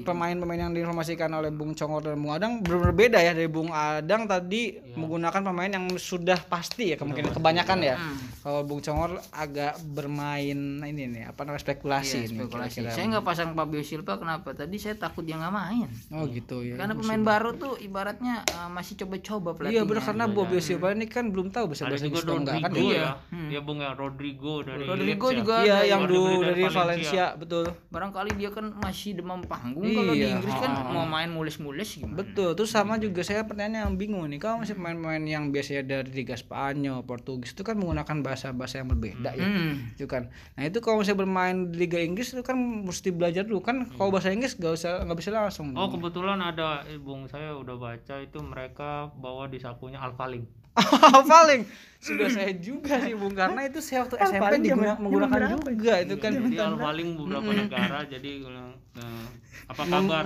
pemain-pemain yang diinformasikan oleh Bung Congor dan Bung Adang ber- berbeda ya dari Bung Adang tadi menggunakan pemain yang sudah pasti ya kemungkinan kebanyakan ya. Kalau Bung Congor agak bermain ini nih apa namanya spekulasi Iya, ini spekulasi. kira-kira. Saya nggak pasang Fabio Silva kenapa? Tadi saya takut dia nggak main. Oh gitu ya. Karena pemain baru tuh ibaratnya uh, masih coba-coba pelatihnya. Iya benar karena Bobby Silva ini kan belum tahu bahasa Inggris enggak kan. Iya. ya ya bung ya Rodrigo dari Rodrigo ya. juga Iya ada yang dulu dari dari Valencia betul. barangkali dia kan masih demam panggung kalau di Iya, Inggris kan mau main mules-mules gimana? Betul, terus sama juga saya pertanyaan yang bingung nih. Kalau masih pemain-pemain yang biasanya dari Liga Spanyol, Portugis itu kan menggunakan bahasa-bahasa yang berbeda ya. Hmm. Itu kan. Nah, itu kalau misalnya bermain di Liga Inggris itu kan mesti belajar dulu kan. Kalau bahasa Inggris gak usah nggak bisa langsung. oh kebetulan ada eh, bung saya udah baca itu mereka bawa di sakunya Alfaling <laughs> paling. Sudah saya juga sih Bung karena itu saya waktu SMP diguna- menggunakan juga itu kan. di Alfaling beberapa negara jadi eh, apa kabar?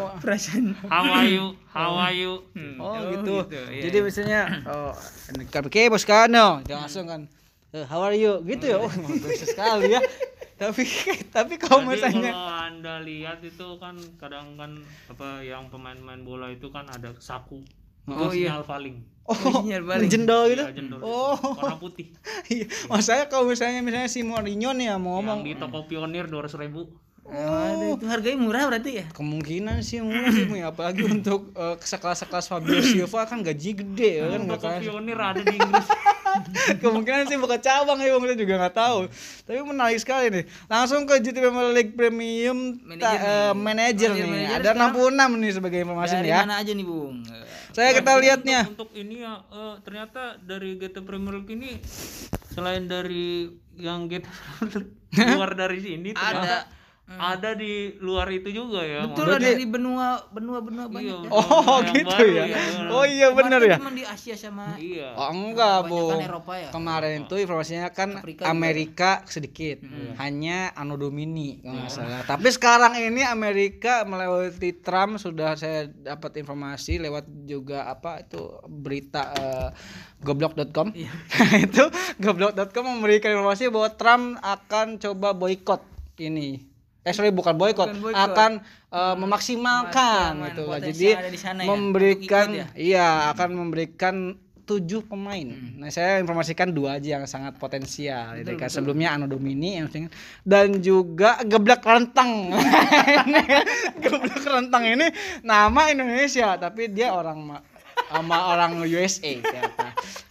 how are you? How are you? Oh, gitu. Jadi misalnya oh KBK Boscano, dia langsung kan eh, how are you? Gitu ya. Oh, bagus sekali ya. <laughs> tapi tapi kalau Jadi misalnya kalau anda lihat itu kan kadang kan apa yang pemain-pemain bola itu kan ada saku Oh, iya. sinyal paling oh <laughs> jendol gitu Iya, jendol. Oh. warna putih <laughs> iya masanya kalau misalnya misalnya si Mourinho nih ya mau ngomong yang di toko pionir dua ribu Oh, ada itu harganya murah berarti ya? kemungkinan sih murah sih apalagi untuk eh, sekelas-sekelas Fabio <clears throat> Silva kan gaji gede ya kan? Nggak toko kayak pionir ada di Inggris. <laughs> Kemungkinan sih buka cabang ya saya juga nggak tahu. Tapi menarik sekali nih. Langsung ke GT Premier League Premium Manager nih. eh, manager nih. Manager ada 66 nih sebagai informasi Dari nih ya. mana aja nih, Bung? saya kita lihatnya. untuk ini ya eh, ternyata dari GT Premier League ini selain dari yang GT <laughs> luar dari sini ternyata ada di luar itu juga ya Betul ada di benua benua benua banyak. Iya, ya. oh gitu baru ya ya. oh iya Kemarin ya Cuma di Asia sama iya Oh enggak bu, Kebanyakan Eropa ya? kemarin itu informasinya kan Afrika Amerika sedikit, hanya Anno Domini kalau nggak salah. Tapi sekarang ini Amerika melewati Trump sudah saya dapat informasi lewat juga apa itu berita eh, goblok.com. <laughs> itu goblok.com memberikan informasi bahwa Trump akan coba boykot ini. Eh sorry bukan boykot, akan eh, memaksimalkan gitu lah. Jadi sana ya, memberikan ikut iya akan memberikan tujuh pemain. Hmm. Nah saya informasikan dua aja yang sangat potensial. Jadi kan sebelumnya Ano Domini dan juga geblak rentang. <laughs> Geblak rentang ini nama Indonesia tapi dia orang ma- sama orang USA ternyata.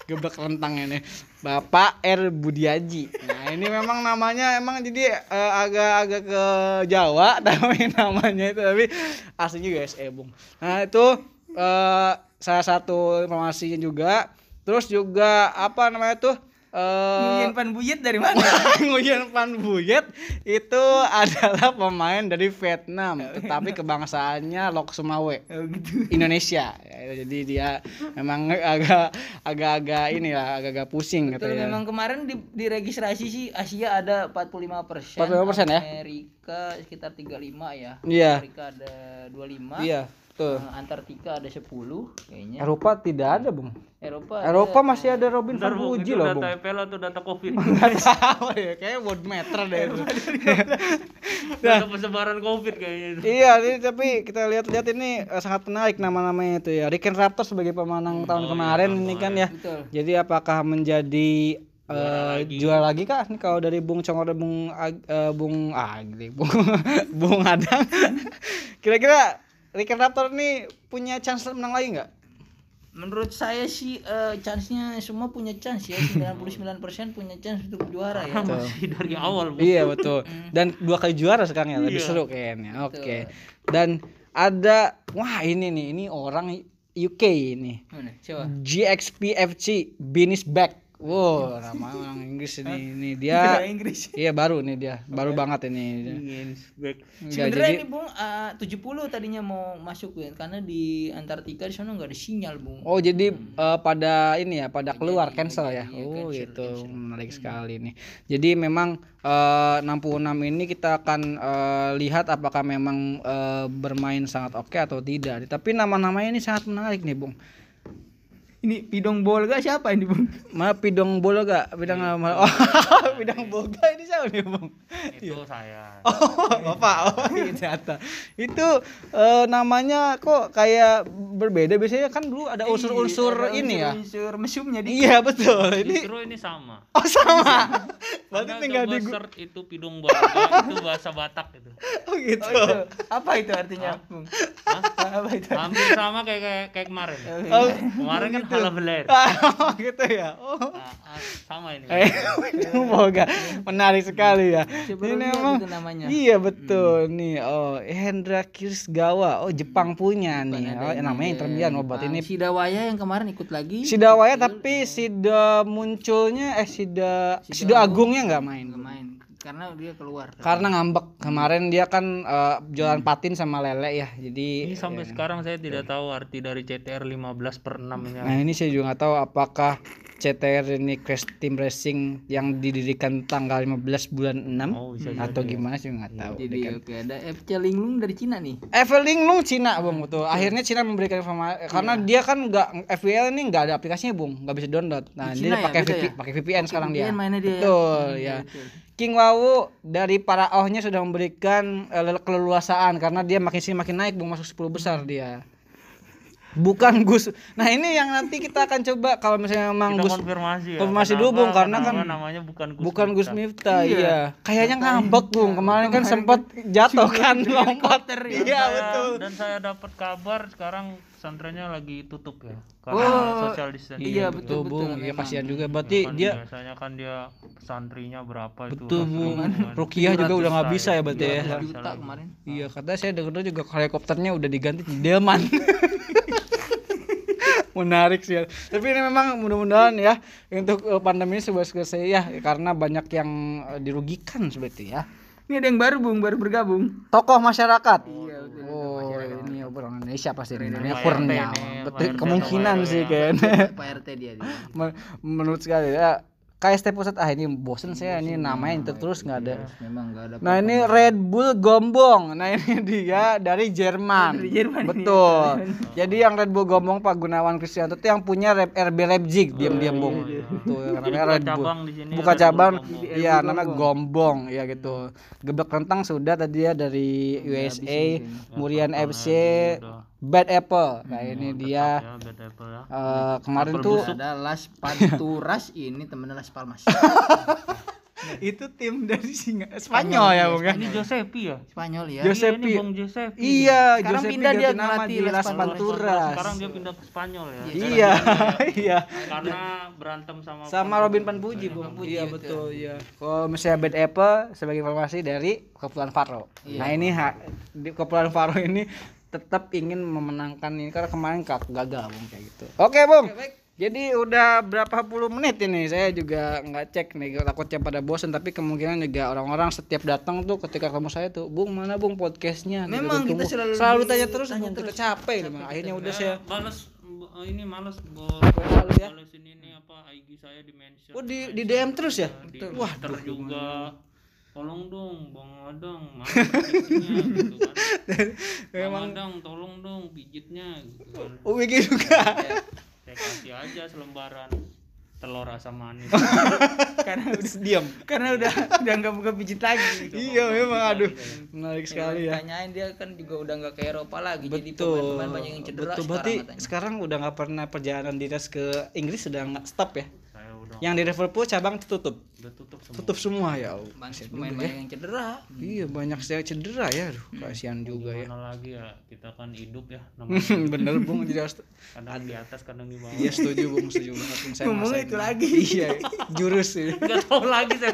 Geblak rentang ini. Bapak R Budiaji. Nah, ini memang namanya emang jadi eh, agak-agak ke Jawa <laughs> tapi namanya itu tapi aslinya USA, Bung. Nah, itu eh salah satu informasinya juga. Terus juga apa namanya tuh? Eh Nguyen Pan Buyet dari mana? <laughs> Nguyen Van Buyet itu adalah pemain dari Vietnam, tetapi kebangsaannya Lok Sumawe. oh gitu. Indonesia. Ya, jadi dia memang agak agak-agak ini lah, agak-agak pusing Betul katanya. memang kemarin di, registrasi sih Asia ada 45 persen 45% ya? Amerika sekitar 35 ya Iya. Amerika ada 25 Iya, tuh. Eh, Antartika ada 10 kayaknya Eropa tidak ada, Bung. Eropa Eropa masih ada Robin Bentar, van itu loh, data Bung. EPL atau data covid <laughs> Nggak tahu ya, kayak world meter deh itu. <laughs> data persebaran covid kayaknya itu Iya, ini tapi kita lihat-lihat ini eh, sangat menarik nama-namanya itu ya. Riken Raptor sebagai pemenang tahun kemarin ini kan ya. Betul. Jadi apakah menjadi eh, juara lagi kah nih kalau dari Bung Congor dan Bung Ag- eh, Bung Agri, Bung <laughs> Bung Adang. Kira-kira Riken Raptor ini punya chance menang lagi nggak? menurut saya sih eh, chance-nya semua punya chance ya 99% punya chance untuk juara ya masih dari awal Bu. Iya betul. Dan dua kali juara sekarang ya, lebih seru kayaknya. Oke. Dan ada wah ini nih, ini orang UK ini. mana coba GXP FC Binis Back. Wow, nama orang Inggris ini. Ini dia Inggris Iya baru nih dia, baru banget ini. Enggak, Sebenarnya jadi ini Bung eh, 70 tadinya mau masuk ya karena di Antartika di sana nggak ada sinyal Bung. Oh jadi eh, pada ini ya pada keluar cancel ya. iya, Oh cancel, gitu menarik sekali nih. Jadi memang eh, 66 ini kita akan eh, lihat apakah memang eh, bermain sangat oke atau tidak. Tapi nama-namanya ini sangat menarik nih Bung. Ini Pidong Bolga siapa ini Bung? Mana Pidong Bolo gak? Bidang nama. Oh, <laughs> Bidang Boga ini siapa nih Bung? itu saya <laughs> Oh, Bapak. Oh, iya, ternyata. Itu eh, namanya kok kayak berbeda. Biasanya kan dulu ada unsur-unsur Ada ini ya. Unsur mesumnya di Iya betul. Ini justru ini sama oh sama. Berarti tinggal di search itu pidung baga itu bahasa Batak itu Oh gitu. Oh, itu. Apa itu artinya, Bung? Hah? Apa itu? hampir sama kayak kayak, kayak kemarin Oh, kemarin kan halal beler <laughs> oh, gitu ya. Oh. Nah, ah, sama ini Eh, itu <laughs> boga. Menarik sekali ya. Coba Ini lihat emang itu namanya. Iya betul nih. Oh, Hendra Kirsgawa. Oh, Jepang punya nih. Oh, namanya Inter Milan. Oh, berarti ini Sidawaya yang kemarin ikut lagi. Sidawaya tapi Sida munculnya eh Sida Sida Agungnya nggak main. Nggak main karena dia keluar. Karena ngambek kemarin dia kan eh, jualan patin sama lele ya. Jadi ini sampai sekarang saya tidak tahu arti dari CTR 15 per 6 ini Nah ini saya juga nggak tahu apakah CTR ini Crash Team Racing yang didirikan tanggal 15 bulan 6 Oh, bisa atau gimana sih nggak tahu. Jadi oke ada FC Linglung dari Cina nih. Eveling Lung Cina bung betul. Akhirnya Cina memberikan informasi karena dia kan nggak FVL ini nggak ada aplikasinya bung, nggak bisa download. Nah Di dia Cina ya, pakai beda VP ya? pakai VPN sekarang dia. VPN mainnya dia ya? Betul Hmm, ya. betul. King Wawu dari para ohnya sudah memberikan eh, keleluasaan karena dia makin sini makin naik bung masuk 10 besar dia. Bukan Gus. Nah ini yang nanti kita akan coba kalau misalnya memang kita Gus konfirmasi ya konfirmasi dulu bung karena kan namanya bukan Gus bukan Gus Miftah? Miftah iya. Kayaknya ngambek bung kemarin kan sempat jatuh kan <laughs> lompat. ya. Iya betul. dan saya dapat kabar sekarang pesantrennya lagi tutup ya karena Oh, social distancing iya, betul, betul, bung. betul, Iya kasihan juga. Berarti Kan dia biasanya kan dia santrinya berapa itu betul bung. Rukiah juga udah nggak bisa ya berarti ya. 200 juta kemarin. Iya katanya saya dengar juga helikopternya udah diganti di Delman. <laughs> Menarik sih ya. Tapi ini memang mudah-mudahan ya untuk eh, pandemi sebuah selesai ya karena banyak yang eh, dirugikan seperti ya. Ini ada yang baru Bung, baru bergabung. Tokoh masyarakat. Iya, betul. Oh, ini orang Indonesia pasti ini. Namanya Kurnia. Betul kemungkinan sih kayaknya. Pak RT dia. dia. <laughs> Men- Menurut sekali ya. KST pusat ah ini bosen saya ini namanya itu terus nggak ada. Memang ada. Nah ini Red Bull Gombong. Nah ini dia dari Jerman. Dari Jerman ini. Betul. Jadi yang Red Bull Gombong Pak Gunawan Kristianto itu yang punya RB Leipzig diam-diam bung. Betul. Jadi Namanya Red Bull. cabang di sini Buka cabang. Iya namanya Gombong. Ya gitu. Gebek rentang sudah tadi ya dari USA, Murian FC, Bad Apple. Nah ini dia ya bad apple ya eh, kemarin tuh ada Las <laughs> Panturas ini temennya Las Palmas. <laughs> itu tim dari Singa Spanyol ya bung ya. ini Josepi ya Spanyol ya. Josepi. ini Bang Josepi Iya, Sekarang Josepi pindah dia nama ngelatih di Las Las Panturas. Sekarang dia pindah ke Spanyol ya Iya, iya. <laughs> karena berantem sama Sama Robin Panpuji, Bung. Iya, betul, iya. Kalau misalnya Bad Apple sebagai informasi dari Kepulauan Faro. Iya. Nah, ini ha- di Kepulauan Faro ini tetap ingin memenangkan ini karena kemarin kak gagal, Bung, kayak gitu. Oke, Bung. Jadi udah berapa puluh menit ini saya juga nggak cek nih takutnya pada bosen tapi kemungkinan juga orang-orang setiap datang tuh ketika kamu saya tuh bung mana bung podcastnya Gitu, Memang tunggu. kita selalu selalu tanya terus tanya bung kita terus. capek, memang akhirnya udah saya males ini males Lalu ya. ini apa IG saya di mention oh di di DM terus ya di wah Twitter juga tolong dong bang Adang mana pijitnya gitu kan. <laughs> Bang Adang tolong dong pijitnya gitu kan. Oh Wiki juga? Saya kasih aja selembaran telur asam manis. <laughs> Karena udah diam. karena udah udah nggak buka pijit lagi. <laughs> iya memang aduh. menarik sekali ya. Tanyain dia kan juga udah nggak ke Eropa lagi. Jadi betul. pemain-pemain banyak yang cedera betul sekarang berarti katanya. sekarang udah nggak pernah perjalanan dinas ke Inggris sudah nggak stop ya udah yang di Liverpool cabang tutup udah tutup semua tutup semua ya. Banyak pemain-pemain yang cedera. iya banyak saya cedera ya aduh kasihan juga ya mana lagi ya kita kan hidup ya <laughs> namanya bener bung jadi harus kadang di atas kadang di bawah iya setuju bung setuju banget Bung. saya ngerasain. itu lagi. iya jurus ini nggak tahu lagi saya.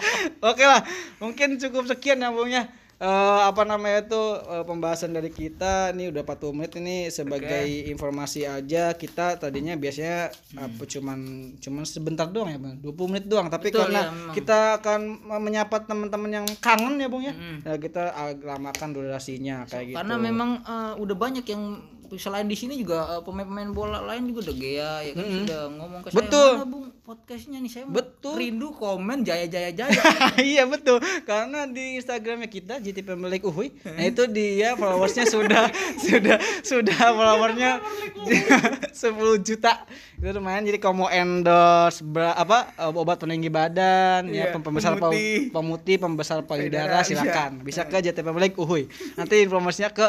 <laughs> Oke lah, mungkin cukup sekian ya Bungnya. Eh, apa namanya itu eh, pembahasan dari kita ini udah 40 menit ini sebagai informasi aja. Kita tadinya biasanya apa cuman cuman sebentar doang ya Bang? 20 menit doang. Tapi Betul, karena ya, memang. kita akan menyapa teman-teman yang kangen ya Bung ya. Mm. Nah, kita lamakan durasinya kayak gitu. Karena memang eh, udah banyak yang selain di sini juga eh, pemain-pemain bola lain juga udah gea ya kan sudah ngomong ke Betul. saya mana bung podcastnya nih? Saya Betul. rindu komen jaya jaya jaya iya betul. Karena di Instagramnya kita JT Pemilik Uhuy nah itu dia followersnya sudah <laughs> sudah sudah followersnya 10 <laughs> juta. Itu lumayan jadi kalau mau endorse bra- apa eh, obat peninggi badan ya Iya, pem- pembesar pemutih. pemutih pembesar payudara silakan. bisa ke JT Pemilik Uhuy. Nanti informasinya ke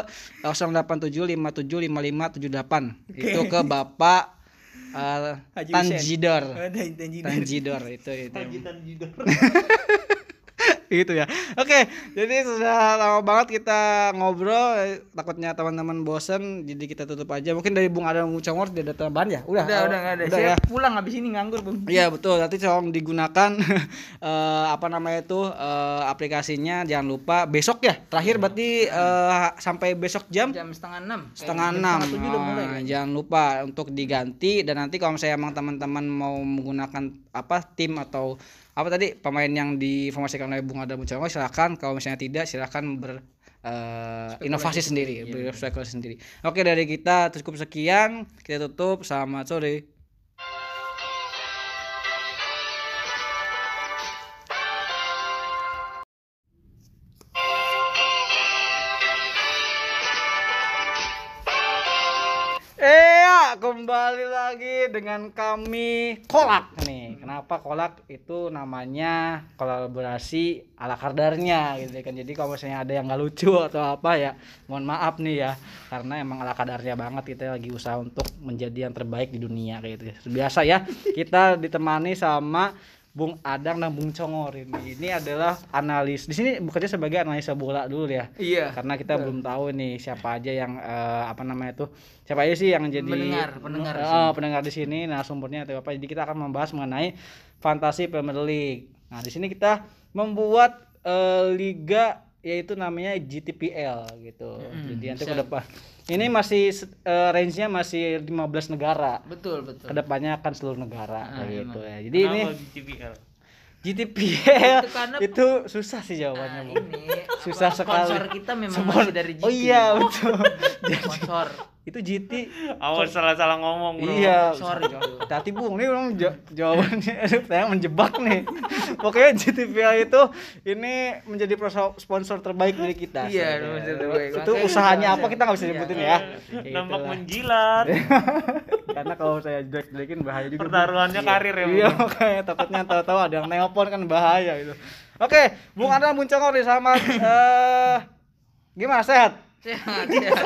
0875755578 itu ke Bapak Haji Tanjidor. Ada intensi Tanjidor. Itu itu. Hajitan jidor. <laughs> <laughs> gitu ya. Oke, jadi sudah lama banget kita ngobrol. Takutnya teman-teman bosen, jadi kita tutup aja. Mungkin dari Bung Adam Ngucongor tidak ada tambahan ya? Udah, udah oh, udah nggak ada Udah saya ya. pulang habis ini nganggur bung Iya betul. Nanti tolong digunakan <laughs> eh, apa namanya itu eh, aplikasinya. Jangan lupa besok ya. Terakhir berarti eh, sampai besok jam jam setengah enam setengah enam. udah Ah, jangan lupa untuk diganti dan nanti kalau misalnya emang teman-teman mau menggunakan apa tim atau apa tadi pemain yang diinformasikan oleh Bung Adam Mucawang silakan kalau misalnya tidak silakan ber eh, inovasi sendiri, berspekulasi sendiri. Oke dari kita cukup sekian, kita tutup. Selamat sore. Kembali lagi dengan kami Kolak nih. Kenapa Kolak itu namanya kolaborasi ala kadarnya gitu kan. Jadi kalau misalnya ada yang nggak lucu atau apa ya, mohon maaf nih ya. Karena emang ala kadarnya banget kita lagi usaha untuk menjadi yang terbaik di dunia kayak gitu. Biasa ya, kita ditemani sama Bung Adang dan Bung Congor ini. Ini adalah analis. Di sini bekerja sebagai analisa bola dulu ya. Iya. Karena kita belum tahu nih siapa aja yang eh, apa namanya tuh. Siapa aja sih yang jadi Pendengar, pendengar di Eh, pendengar di sini nah sumbernya atau apa. Jadi kita akan membahas mengenai fantasi Premier League. Nah, di sini kita membuat eh, liga yaitu namanya GTPL gitu. Jadi nanti ke depan ini masih eh, range-nya masih 15 negara. Betul, betul. Ke depannya akan seluruh negara kayak gitu ya. Jadi ini Kenapa GTPL? GTPL Itu karena- itu susah sih jawabannya, Nah, Bung. ini Susah apa, sekali. Sponsor kita memang Spon- masih dari GT. Oh iya, betul. <laughs> Sponsor. Itu GT. Awas salah-salah ngomong bro. Iya. Sorry. Tati Bung, ini ja- jawabannya <laughs> aduh, saya menjebak nih. Pokoknya GTPL itu ini menjadi sponsor terbaik dari kita. Iya, sponsor terbaik. Itu usahanya apa kita nggak bisa Iya. sebutin ya. Nampak Itulah. menjilat. <laughs> Karena kalau saya jelek-jelekin bahaya juga. Pertaruhannya karir ya. Iya makanya takutnya tahu-tahu ada yang nelpon kan bahaya itu. Oke, Bung Congor nih sama eh gimana sehat? Sehat, sehat.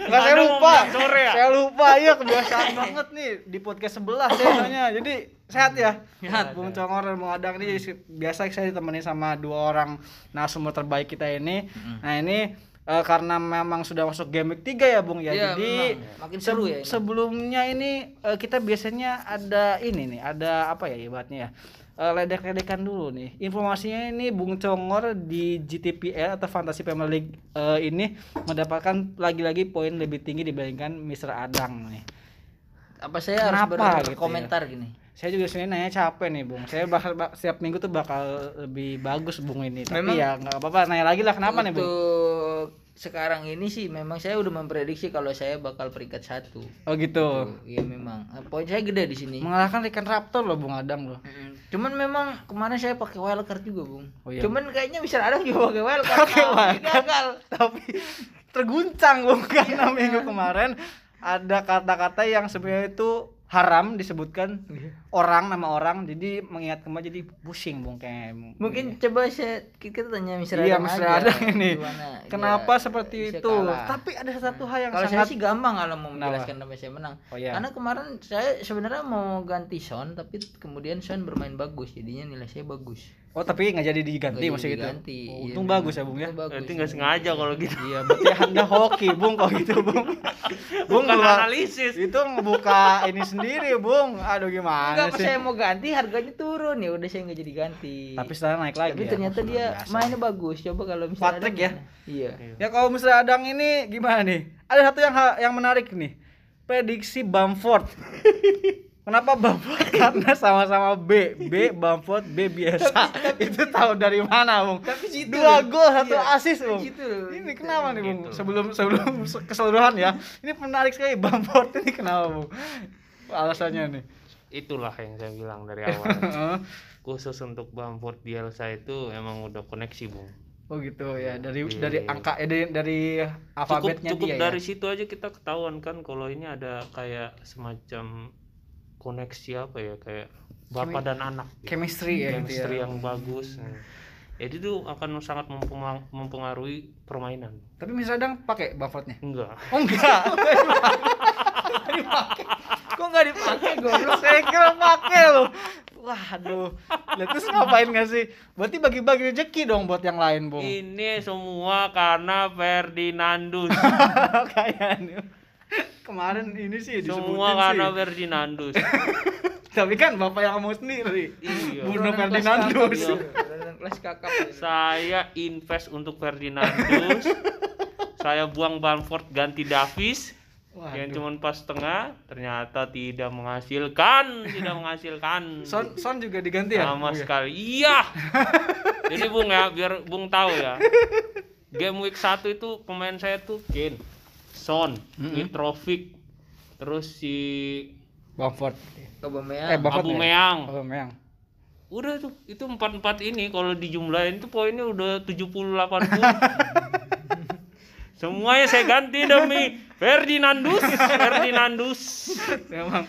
Enggak saya Anda mau lupa. sore ya? Saya lupa iya kebiasaan banget nih di podcast sebelah saya soalnya. Jadi sehat ya. Sehat. Bung Congor dan Bung Adang ini biasa saya ditemani sama dua orang narasumber terbaik kita ini. Nah, ini eh, karena memang sudah masuk game week 3 ya Bung ya. Iya, Jadi memang. Makin seru ya ini. Sebelumnya ini eh, kita biasanya ada ini nih, ada apa ya ibaratnya ya? Eh, ledek-ledekan dulu nih. Informasinya ini Bung Congor di GTPL atau Fantasy Premier League eh, ini mendapatkan lagi-lagi poin lebih tinggi dibandingkan Mr. Adang nih. Apa saya harus Kenapa gitu ya? berkomentar gini? Saya juga sebenarnya nanya capek nih, Bung. Saya bakal bak- setiap minggu tuh bakal lebih bagus Bung ini. Tapi Memang- ya nggak apa-apa, nanya lagi lah kenapa nih, Bung? Sekarang ini sih memang saya udah memprediksi kalau saya bakal peringkat satu. Oh gitu. Iya memang. Eh, Poin saya gede di sini. Mengalahkan Rikan Raptor loh Bung Adang loh. Mm, Cuman memang kemarin saya pakai wildcard juga, Bung. Oh, iya. Cuman kayaknya bisa ada juga pakai <laughs> wildcard. Pakai wildcard. gagal. tapi terguncang Bung <laughs> karena minggu kemarin ada kata-kata yang sebenarnya itu haram disebutkan orang nama orang jadi mengingat kembali jadi pusing Bung kayak Mungkin coba saya kita tanya Mr. Iya, Adang ini. gimana Kenapa dia seperti itu? kalah. Tapi ada satu hal yang kalau sangat saya sih gampang kalau mau menjelaskan kenapa saya menang. Oh, iya. Karena kemarin saya sebenarnya mau ganti Son tapi kemudian Son bermain bagus jadinya nilai saya bagus. Oh, tapi nggak jadi diganti Nggak maksudnya gitu. diganti. Oh, Iya, untung memang. bagus ya, Bung ya. Bagus. Berarti nggak sengaja kalau gitu. Iya, <laughs> berarti Anda hoki, Bung, kok gitu, Bung. <laughs> Bung Bukan keluar- analisis. Itu ngebuka ini sendiri, Bung. Aduh gimana Enggak sih? saya mau ganti harganya turun ya udah saya nggak jadi ganti. Tapi setelah naik lagi. Tapi ya. ternyata dia biasa. mainnya bagus. Coba kalau misalnya Patrick ya? gimana? Iya. Ya kalau misalnya Adang ini gimana nih? Ada satu yang yang menarik nih. Prediksi Bamford. <laughs> Kenapa Bamford? <laughs> Karena sama-sama B, B Bamford, B biasa. <laughs> Itu tahu dari mana, Bung? Tapi situ Dua gol, satu Iya, asis, Bung. situ loh. Ini kenapa nih, Bung? Gitu. Sebelum sebelum <laughs> keseluruhan ya. Ini menarik sekali Bamford ini kenapa, Bung? Alasannya nih. Itulah yang saya bilang dari awal. Heeh. Khusus untuk Bamford Bielsa itu emang udah koneksi bung. oh gitu ya. Dari Iya. dari angka eh, dari, dari Cukup alfabetnya cukup dia dari ya. situ aja kita ketahuan kan kalau ini ada kayak semacam koneksi apa ya kayak bapak dan anak. gitu. Chemistry ya gitu Chemistry ya. yang bagus. Nah, Jadi itu akan sangat mempenga- mempengaruhi permainan. Tapi misalnya Adang pakai Bamfordnya? Enggak. Oh enggak. <laughs> Kok nggak dipakai goblok? Saya kira pakai loh. Waduh. Lah terus ngapain nggak sih? Berarti bagi-bagi rezeki dong buat yang lain, Bung. Ini semua karena Ferdinandus. <laughs> Kayaknya. <laughs> Kemarin ini sih disebutin semua karena sih. Ferdinandus. <laughs> Tapi kan Bapak yang ngomong sendiri. Iya. Bruno Ferdinandus. iya. Saya invest untuk Ferdinandus. saya buang Bamford ganti Davis. Yang cuma pas tengah ternyata tidak menghasilkan, tidak menghasilkan. <laughs> Son Son juga diganti ya? Oh, sama iya. sekali. Iya. Jadi Bung ya, biar Bung tahu ya. Game week 1 itu pemain saya tuh Kane, Son, Mitrovic, terus si Bamford. Eh. Bamford. Aubameyang. Ya? Aubameyang. Udah tuh, itu empat-empat ini kalau dijumlahin tuh poinnya udah 70 80. <laughs> Semuanya saya ganti demi Ferdinandus, Ferdinandus. Memang.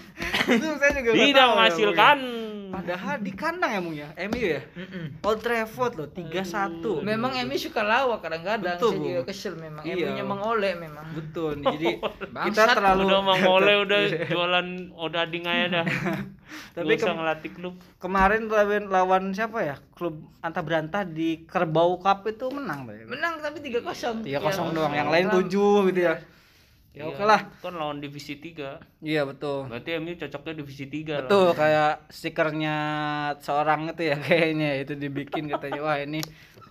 Itu saya juga Tidak ya, menghasilkan. Ya. Padahal di kandang ya, Bung ya. MU ya. Mm-mm. Old Trafford loh, 3-1. Memang Emi suka lawak kadang-kadang. Betul, Saya juga kesel memang. Iya. Emi-nya mengoleh memang. Betul. nih, Jadi <laughs> kita terlalu Udah mau mulai udah jualan <laughs> odading aja dah. <laughs> Tapi kem- ngelatih klub. kemarin lawan lawan siapa ya? Klub Anta Berantah di Kerbau Cup itu menang. Menang tapi 3-0. 3-0 doang, yang lain 7 gitu ya. Ya Iya, oke lah. Kan lawan divisi 3. Iya betul. Berarti MU cocoknya divisi 3 Betul kayak stikernya seorang itu ya <laughs> kayaknya itu dibikin katanya wah ini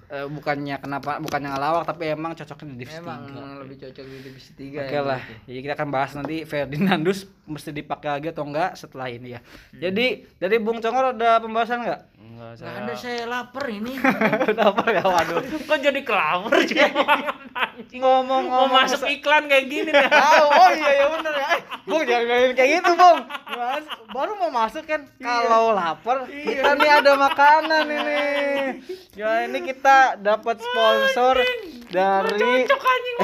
eh, bukannya kenapa bukannya ngelawak tapi emang cocoknya di divisi tiga. lebih cocok di divisi 3 Oke lah, jadi kita akan bahas nanti Ferdinandus mesti dipakai lagi atau enggak setelah ini ya. Jadi dari Bung Congor ada pembahasan enggak? Enggak Nggak saya. ada saya lapar ini. <laughs> Kenapa ya? Waduh. Kok jadi kelawar sih? Anjing. Ngomong Mau ngomong masuk iklan kayak gini nih. <laughs> Oh, oh iya ya bener ya. Eh, Bung jangan ngomongin kayak gitu, Bung. Mas, baru mau masuk kan kalau lapar kita nih ada makanan ini. <laughs> Ya ini kita dapat sponsor dari Cocok anjing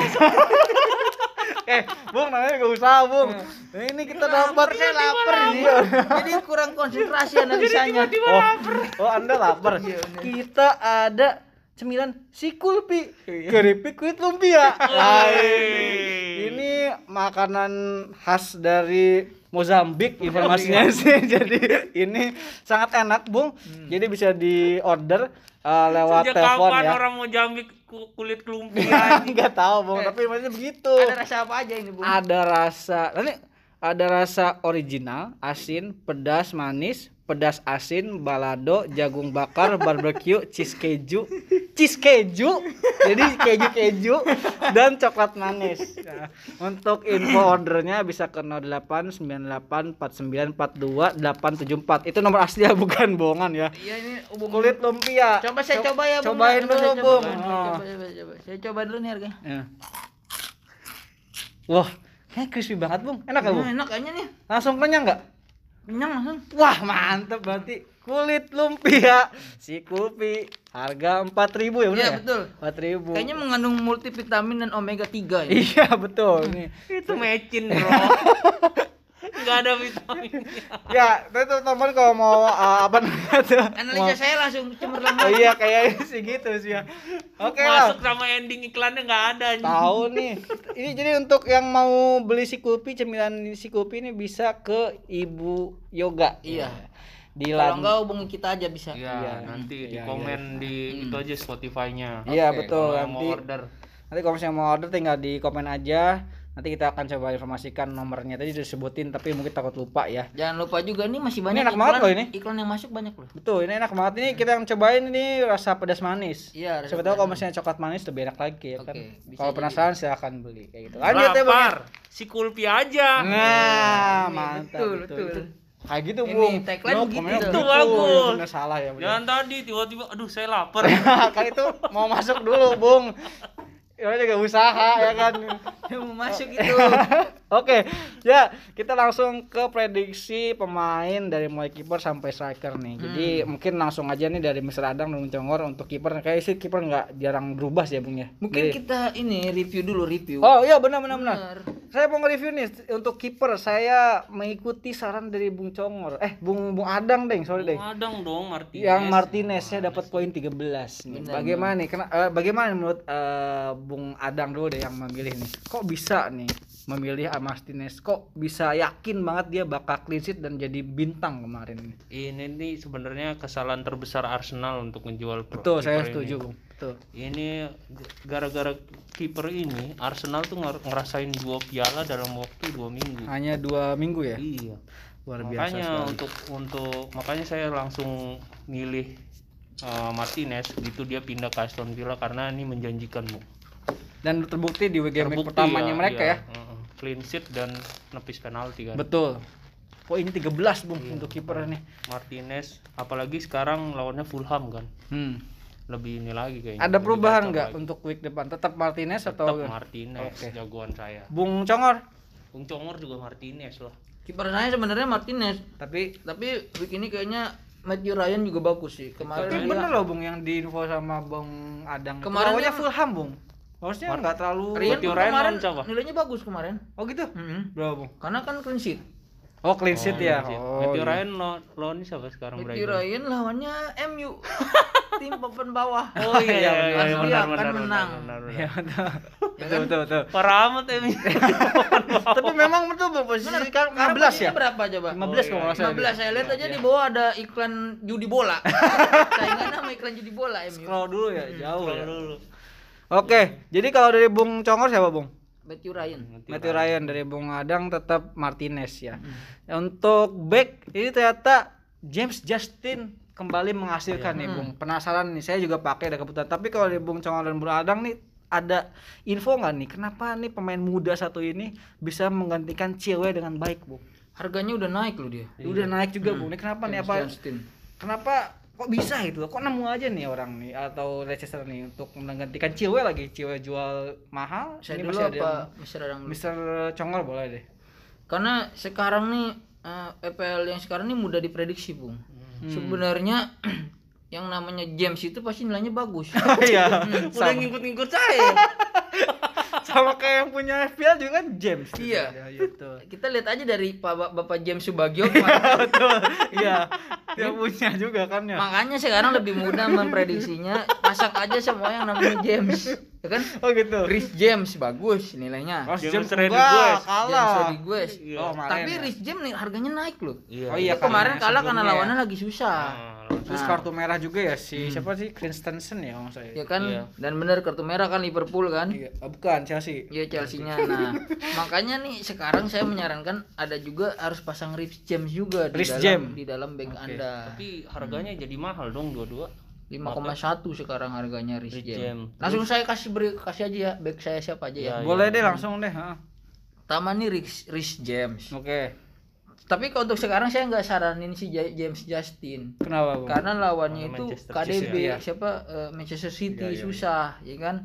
eh Bung namanya gak usah Bung. Ini kita dapat saya lapar iya. Jadi kurang konsentrasi analisanya. Oh, oh Anda lapar. Kita ada cemilan si kulpi keripik kulit lumpia. Hai. Ini makanan khas dari Mozambik informasinya sih. <laughs> Jadi ini sangat enak, Bung. Jadi bisa di order eh, lewat Sejak telepon kapan ya. orang mau jambik ku- kulit kelumpia? <laughs> Enggak tahu, Bung, tapi maksudnya begitu. Ada rasa apa aja ini, Bu? Ada rasa nanti ada rasa original, asin, pedas, manis, pedas asin, balado, jagung bakar, barbecue, cheese keju, cheese keju, jadi keju keju dan coklat manis. Nah, untuk info ordernya bisa ke 08984942 Itu nomor asli ya bukan bohongan ya. Iya ini Bung. Kulit lumpia. Coba saya coba ya, Bung. Cobain Coba dulu, coba. Bung. Coba, Oh. coba, coba, coba. Saya coba dulu nih harganya. Ya. Wah, kayak crispy banget, Bung. Enak ya, Bung? Hmm, enak kayaknya nih. Langsung kenyang nggak? Kenyang langsung. Wah mantep berarti kulit lumpia <laughs> si Kulpi harga 4000 ya benar Iya, ya? betul. 4000 Kayaknya mengandung multivitamin dan omega 3 ya. Iya betul nih. Itu mecin, <laughs> Bro. Enggak ada vitaminnya. <laughs> Ya, itu teman kalau mau uh, apa namanya tuh? Analisa saya langsung cemerlang. Oh, <laughs> iya kayaknya sih gitu sih ya. Oke lah. Masuk sama ending iklannya enggak ada anjing. Tahu nih. Ini jadi untuk yang mau beli si Kulpi cemilan si Kulpi ini bisa ke Ibu Yoga. Iya. Di Kalau lan- enggak hubungi kita aja bisa. Iya, Iya. nanti di Iya, komen di itu aja Spotify-nya. Iya Oke, betul nanti. mau order. Nanti kalau misalnya mau order tinggal di komen aja. Nanti kita akan coba informasikan nomornya. Tadi disebutin tapi mungkin takut lupa ya. Jangan lupa juga nih masih banyak enak banget loh ini. Iklan yang masuk banyak loh. Betul, ini enak banget ini kita yang cobain ini rasa pedas manis. Iya, rasa Siapa tahu kalau misalnya coklat manis lebih enak lagi ya kan. Oke, bisa Kalau jadi. penasaran silahkan beli kayak gitu. Lanjut ya, Bang. Lapar. Si Kulpi aja. Nah, Ini, mantap betul, betul. betul. Itu Kayak gitu, Ini Bung. tagline No, begitu komennya tuh. Itu begitu. bagus. Ya, bener salah ya. bener. Jangan tadi tiba-tiba aduh saya lapar. <laughs> kan itu mau masuk dulu, Bung. Ya juga usaha ya kan. <laughs> Yang mau masuk itu. <laughs> Oke, ya kita langsung ke prediksi pemain dari mulai kiper sampai striker nih. Jadi mungkin langsung aja nih dari Mr. Adang dan Congor untuk kiper. Kayak sih kiper nggak jarang berubah sih ya Bung ya. Mungkin Jadi- kita ini review dulu review. Oh iya benar benar benar. Benar. Saya mau nge-review nih untuk kiper. Saya mengikuti saran dari Bung Congor. Eh Bung Bung Adang deng, sorry deng. Adang dong Martinez. Yang Martinez saya dapat poin 13 nih. Bagaimana nih? Kena, eh, bagaimana menurut eh, Bung Adang dulu deh yang memilih nih? Kok bisa nih memilih Martinez? Kok bisa yakin banget dia bakal clean sheet dan jadi bintang kemarin ini? Ini nih sebenarnya kesalahan terbesar Arsenal untuk menjual Betul, saya ini. setuju, Bung. Betul. Ini gara-gara kiper ini Arsenal tuh nger- ngerasain dua piala dalam waktu dua minggu. Hanya dua minggu ya? Iya. Luar biasa makanya sekali. untuk untuk makanya saya langsung milih uh, Martinez gitu dia pindah ke Aston Villa karena ini menjanjikan bu. Dan terbukti di game Terbukti pertamanya mereka ya. uh-uh. Clean sheet dan nepis penalti kan. Betul. Poin 13 Bung untuk kiper nih. Martinez apalagi sekarang lawannya Fulham kan. Hmm. Lebih ini lagi kayaknya. Ada perubahan nggak untuk week depan? Tetap Martinez Tetap atau Martinez Oke. jagoan saya. Bung Congor? Bung Congor juga Martinez lah. Kiper saya sebenarnya Martinez, Tapi tapi week ini kayaknya Matthew Ryan juga bagus sih. Tapi Kemarin dia- bener loh Bung yang diinfo sama Bung Adang. Kemarin Lawannya dia- Fulham Bung. Harusnya nggak terlalu Rian Matthew pun Ryan kemarin siapa? nilainya bagus kemarin. Oh gitu. Mm-mm. Berapa, Bung? Karena kan clean sheet. Oh, clean sheet ya. Matthew Oh. Matthew iya. Ryan lo- lawan siapa sekarang Matthew Brighton? Ryan lawannya MU. <laughs> Tim papan bawah. Oh iya, iya, iya, Pasti benar, benar, menang. benar, benar, Iya, benar. betul. Ya Betul, kan? betul, betul. Parah amat Mi. <laughs> Tapi memang betul posisi Benar, sekarang 15 ya? berapa coba? 15 Oh, kalau iya, nggak salah. 15 saya lihat aja di bawah ada iklan judi bola. <laughs> Saingan sama iklan judi bola MU. Scroll dulu ya, jauh ya. Scroll dulu. Oke, jadi kalau dari Bung Congor siapa, Bung? Matthew Ryan. Matthew Ryan dari Bung Adang tetap Martinez ya. Untuk back ini ternyata James Justin kembali menghasilkan nih Bung. Penasaran nih, saya juga pakai ada kebutuhan. Tapi kalau dari Bung Congor dan Bung Adang nih ada info nggak nih kenapa nih pemain muda satu ini bisa menggantikan cewek dengan baik, Bung? Harganya udah naik loh dia. Udah naik juga, Bung. Ini kenapa nih James apa? Justin. Kenapa kok bisa gitu? Kok nemu aja nih orang nih atau Leicester nih untuk menggantikan cewek lagi, cewek jual mahal? Saya Ini dulu masih ada apa yang- Mister Adang? Mister Congor boleh deh. Karena sekarang nih eh, EPL yang sekarang nih mudah diprediksi, Bung. Sebenarnya <clears throat> yang namanya James itu pasti nilainya bagus. <laughs> Iya. Udah sama, ngikut-ngikut saya. <laughs> sama kayak yang punya FPL juga kan James. gitu. Iya. Iya, iya, betul. Kita lihat aja dari Pak Bapak James Subagio betul. Iya. Dia punya juga kan ya. Makanya sekarang lebih mudah memprediksinya pasang aja semua yang namanya James. Ya kan? Oh gitu. Rhys James bagus nilainya. Oh, James James Rodriguez. enggak, James kalah. Rodriguez. Oh, kemarin Tapi ya. Rhys James nih harganya naik loh. Iya. Oh iya, kemarin kalah karena sebelumnya lawannya ya. lagi susah. Terus Nah. kartu merah juga ya si siapa sih Christensen ya kalau saya. Ya kan? Iya. Dan benar kartu merah kan Liverpool kan? Iya, oh, bukan Chelsea. Iya Chelsea-nya. Nah, <laughs> makanya nih sekarang saya menyarankan ada juga harus pasang Rhys James juga di Rhys dalam James. di dalam bank Anda. Tapi harganya jadi mahal dong dua-dua. 5,1 sekarang harganya Rhys Rhys James. James. Langsung saya kasih beri kasih aja ya back saya siapa aja ya. Ya, Boleh deh langsung deh. Pertama nih Rhys, Rhys James. Oke. Tapi kalau untuk sekarang saya nggak saranin si Ja- James Justin. Kenapa, Bung? Karena lawannya Oh, itu Manchester KDB City, ya. siapa eh, Manchester City Iya, iya, susah, ya kan?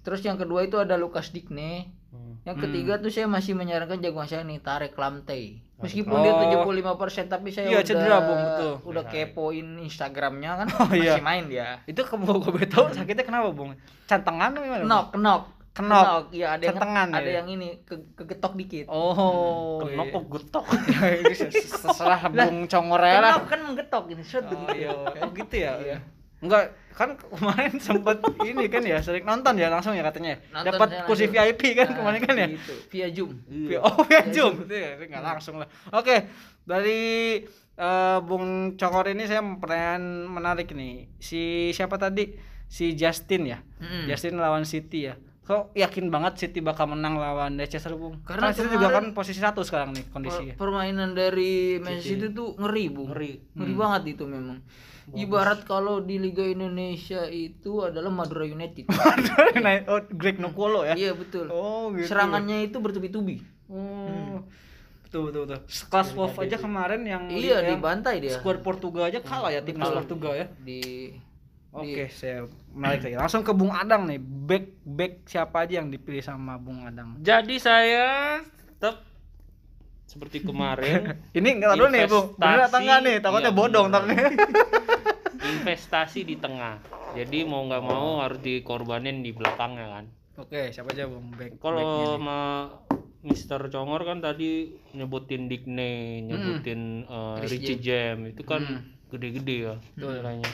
Terus yang kedua itu ada Lucas Digne. Hmm. Yang ketiga tuh saya masih menyarankan jagoan saya nih Tarek Lamte. Meskipun Oh. dia 75% tapi saya Iya, udah cedera, Bung, betul. udah kepoin Instagramnya kan <laughs> Oh, iya. masih main dia. Itu kamu gue tahu sakitnya kenapa, Bung? Cantengan gimana? Knock, knock. Kenok. Iya, ada yang Centengan, ada ya? yang ini ke, kegetok dikit. Oh, Kenok iya. kok getok. <laughs> Ini Seserah Bung Congor aja lah. Kenok kan menggetok gitu. Shot Oh iya, oh gitu ya. Enggak, kan kemarin <laughs> sempet ini kan ya, sering nonton ya langsung ya katanya. Nonton Dapat kursi langsung. VIP kan Nah, kemarin kan ya. Gitu, via Zoom. Iya. Oh, via Zoom. Itu ya, enggak langsung lah. Oke, dari eh, Bung Congor ini saya pertanyaan menarik nih. Si siapa tadi? Si Justin ya. Mm-mm. Justin lawan City ya. Kok yakin banget City bakal menang lawan Leicester, Bung? Karena Karena City juga kan posisi satu sekarang nih Per- kondisinya. permainan dari Manchester City tuh ngeri, Bu. Ngeri. Ngeri banget itu memang. Ibarat kalau di Liga Indonesia itu adalah Madura United. <laughs> Nah, oh, Greg Nokolo ya. iya, betul. Oh, gitu. Serangannya itu bertubi-tubi. Oh. Betul betul betul. Kelas Wolf aja kemarin yang Iya, yang dibantai dia. skuad Portugal aja kalah ya timnas Portugal ya. Di Oke, saya menarik lagi. Langsung ke Bung Adang nih. Back back siapa aja yang dipilih sama Bung Adang? Jadi saya tetap seperti kemarin <laughs> Ini enggak dulu nih, Bung. Bener atau enggak nih? Takutnya Iya, bodong nih. <laughs> investasi di tengah. Jadi mau nggak mau harus dikorbanin di belakangnya kan. Oke, siapa aja Bung? Back. Kalau sama Mister Congor kan tadi nyebutin Digne, nyebutin eh, Chris Richie Jam itu kan gede-gede ya nilainya.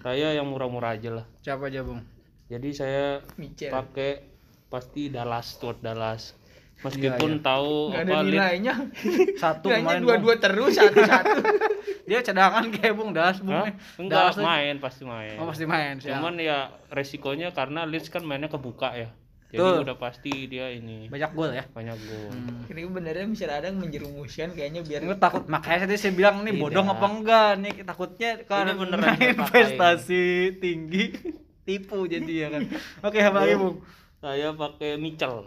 Saya yang murah-murah aja lah. Siapa aja, Bung? Jadi saya Michel. pakai pasti Dallas Stuart Dallas. Meskipun tahu Gak apa ada nilainya. <laughs> Satu Nilainya kemarin. dua-dua terus satu-satu. Bung. <laughs> Dia cadangan kayak Bung Das, Bung. Hah? Enggak tuh- main pasti main. Oh, pasti main. Cuman ya resikonya karena Leeds kan mainnya kebuka ya. Jadi Betul. udah pasti dia ini banyak gol ya. banyak gol. Ini benernya Michel Adang menjerumuskan kayaknya biar Gue takut makanya tadi saya bilang nih bodong apa enggak nih takutnya karena beneran investasi tinggi tipu jadi ya kan. Oke, apa lagi, Bung? Saya pakai Mitchell.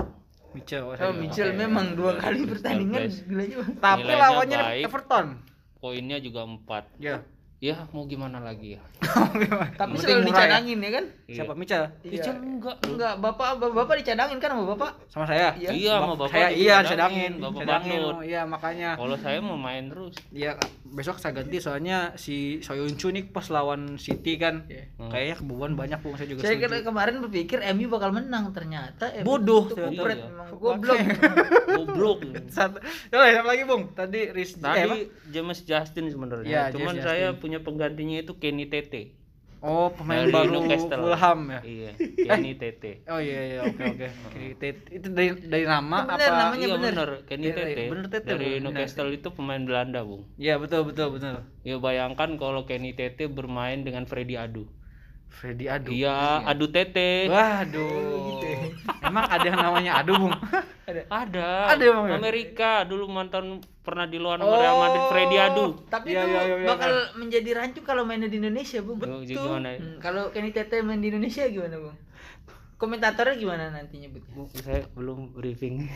Mitchell. oh, Oh, saya- Mitchell memang dua kali pertandingan. Tapi lawannya baik. Everton. Poinnya juga 4. Ya. Ya mau gimana lagi ya <laughs> Tapi selalu ya? dicadangin ya kan? Siapa Mical? Iya. enggak Enggak, bapak bapak, bapak dicadangin kan sama bapak? Sama saya? Iya. iya sama bapak saya iya cadangin, sedangin, bapak sedangin. Badut. Oh, iya makanya. kalau saya mau main terus Iya, besok saya ganti soalnya si Soyuncu nih pas lawan City kan. Iya. Kayaknya kebobolan banyak bu, saya juga Saya setuju. kira kemarin berpikir MU bakal menang, ternyata MU Bodoh itu kupret Iya. memang goblok. <laughs> goblok Satu. Lagi, Bung? Tadi Riz eh, tadi James Justin sebenarnya Iya, cuman saya Justin. Punya penggantinya itu Kenny Tete Oh, pemain Dari baru Newcastle. Fulham ya. iya Kenny <laughs> Tete Oh iya iya oke oke. <laughs> Oke, Tet- Itu dari dari nama bener, apa? namanya iya bener. bener Kenny Iya, Tete bener Tete, dari bener. Newcastle itu pemain Belanda bung Iya betul betul betul. ya bayangkan kalau Kenny Tete bermain dengan Freddy Adu Freddy Adu. iya Adu Tete Waduh. Emang ada yang namanya Adu, Bung? ada Ada emang ya? Amerika dulu mantan pernah di luar Real Madrid Freddy Adu Tapi Iya, itu iya, iya, iya. bakal menjadi rancu kalau mainnya di Indonesia, Bung. Betul. gimana ya? Hmm, kalau Kenny Tete main di Indonesia gimana, Bung? Komentatornya gimana nantinya, Bung? Bu, saya belum briefing <laughs>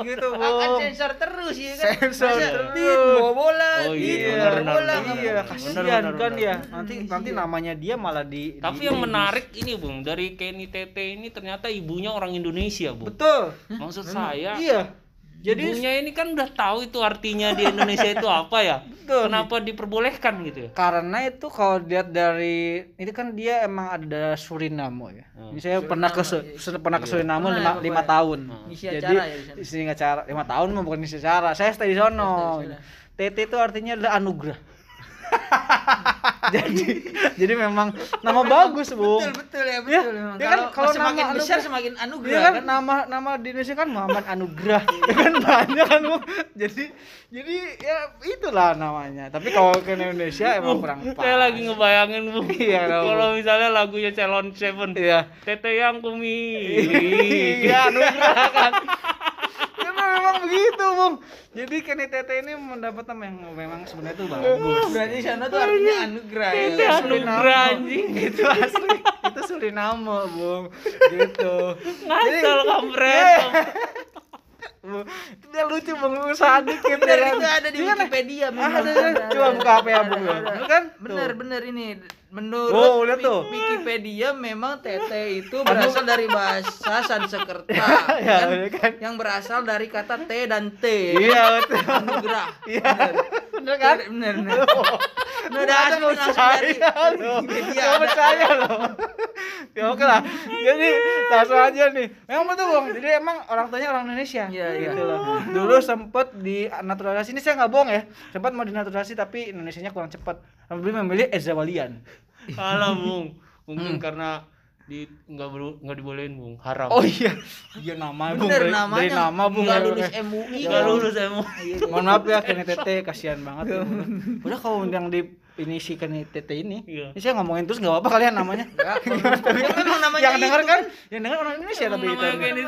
gitu, Akan Bung. sensor terus ya kan? Sensor Masa terus. Bawa bola, Oh, tit, iya, benar, bola, Iya, kasihan kan ya. Nanti nanti namanya dia malah di tapi di- yang di- menarik ini bung dari Kenny Tete ini ternyata ibunya orang Indonesia bung Betul. maksud saya Iya. Jadi ibunya ini kan udah tahu itu artinya di Indonesia itu apa ya <laughs> Betul. kenapa diperbolehkan gitu ya karena itu kalau lihat dari itu kan dia emang ada Suriname ya. Ini saya pernah ke Su- Su- pernah ke Suriname Pernah lima, ya, lima tahun. Ngisi Jadi ya di isi acara lima tahun mah bukan isi acara. Saya stay di sono. TT itu artinya adalah anugerah. <laughs> jadi jadi memang nama bagus bu. Betul, betul ya, Ya, betul. memang. ya kan kalau semakin nama besar anugerah- semakin anugerah kan, kan? nama nama di Indonesia kan Muhammad Anugrah <laughs> ya kan banyak kan Bu. jadi jadi ya itulah namanya tapi kalau ke Indonesia <laughs> emang kurang pas saya lagi ngebayangin bung Iya, kalau misalnya lagunya Celon Seven iya Tete yang kumi iya anugerah kan ya memang begitu bung jadi Tete ini mendapat nama yang memang sebenarnya itu bagus Berarti sana tuh artinya anugerah ya. Tete anugerah anjing itu asli itu Suriname bung gitu ngasal kampret Iya. Itu dia lucu bang usaha dikit Bener ya kan? itu ada di? Wikipedia Ah, memang. ada, ada. Coba buka apa ya, Bung? Itu kan? Bener Tuh. bener ini menurut Oh, lihat tuh. Wikipedia memang tete itu berasal dari bahasa Sanskerta <laughs> Ya, kan? bener kan? yang berasal dari kata T dan T Iya betul. anugerah Iya. Bener kan? bener bener Nah, langsung dari percaya loh. Wikipedia Gak percaya loh. Ya oke lah. Jadi langsung aja nih. Memang betul bang. Jadi emang orang tuanya orang Indonesia. Iya, iya. gitu loh. Dulu sempet di naturalisasi. Ini saya nggak bohong ya. Sempat mau dinaturalisasi tapi Indonesianya kurang cepat. Lebih memilih Eza Walian. Salah <laughs> bung mungkin karena di nggak nggak dibolehin bung haram Oh iya. Iya nama bung. bener Dari, namanya dari nama bung. nggak ya, lulus oke. MUI nggak lulus emang Mohon maaf ya Tete kasihan banget. <laughs> Udah kalau yang di ini si Kenny Tete ini, Iya. ini saya ngomongin terus nggak apa-apa kalian namanya. Ya, memang namanya yang denger itu kan, yang denger orang Indonesia tapi itu. Iya, Kenny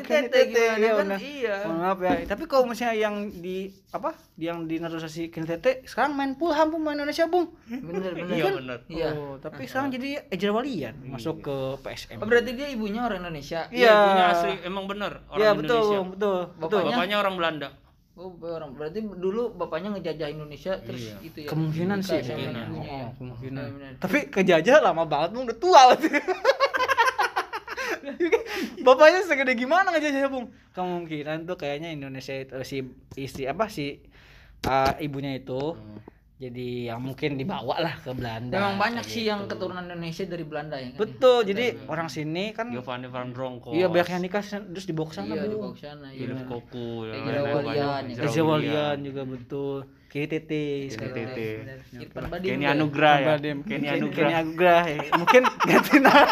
Kenny Tete, Tete. gimana Iya, kan? benar. Iya. Maaf ya. Tapi kalau misalnya yang di apa? Yang di naturalisasi Kenny Tete sekarang main Fulham pemain Indonesia, Bung. bener bener iya benar Iya. Oh, tapi sekarang jadi Ejer Walian masuk ke PSM. Oh, berarti dia ibunya orang Indonesia. Iya. ibunya asli emang benar orang Iya, betul, Indonesia Bung, betul. Betul. Bapaknya orang Belanda Oh, orang berarti dulu bapaknya ngejajah Indonesia terus Iya. itu ya. Kemungkinan sih, kemungkinan. ya. Oh, kemungkinan. Benar. Tapi kejajah lama banget, Bung. Udah tua berarti. <laughs> Bapaknya segede gimana ngejajah, Bung? Kemungkinan tuh kayaknya Indonesia itu si istri apa si uh, ibunya itu jadi yang mungkin dibawa lah ke Belanda. Memang banyak sih gitu. yang keturunan Indonesia dari Belanda ya kan. Betul, jadi orang sini kan Giovanni Van Bronckhorst iya banyak yang nikah terus dibawa ke sana, Iya, di Bung. bawah sana ya. Philip Koku ya. Juga betul. Kenny Benar. Irfan Badim Kenny ya. Anugrah ya. Kenny Kenny Anugrah Anugrah ya. Mungkin <laughs> ganti nama.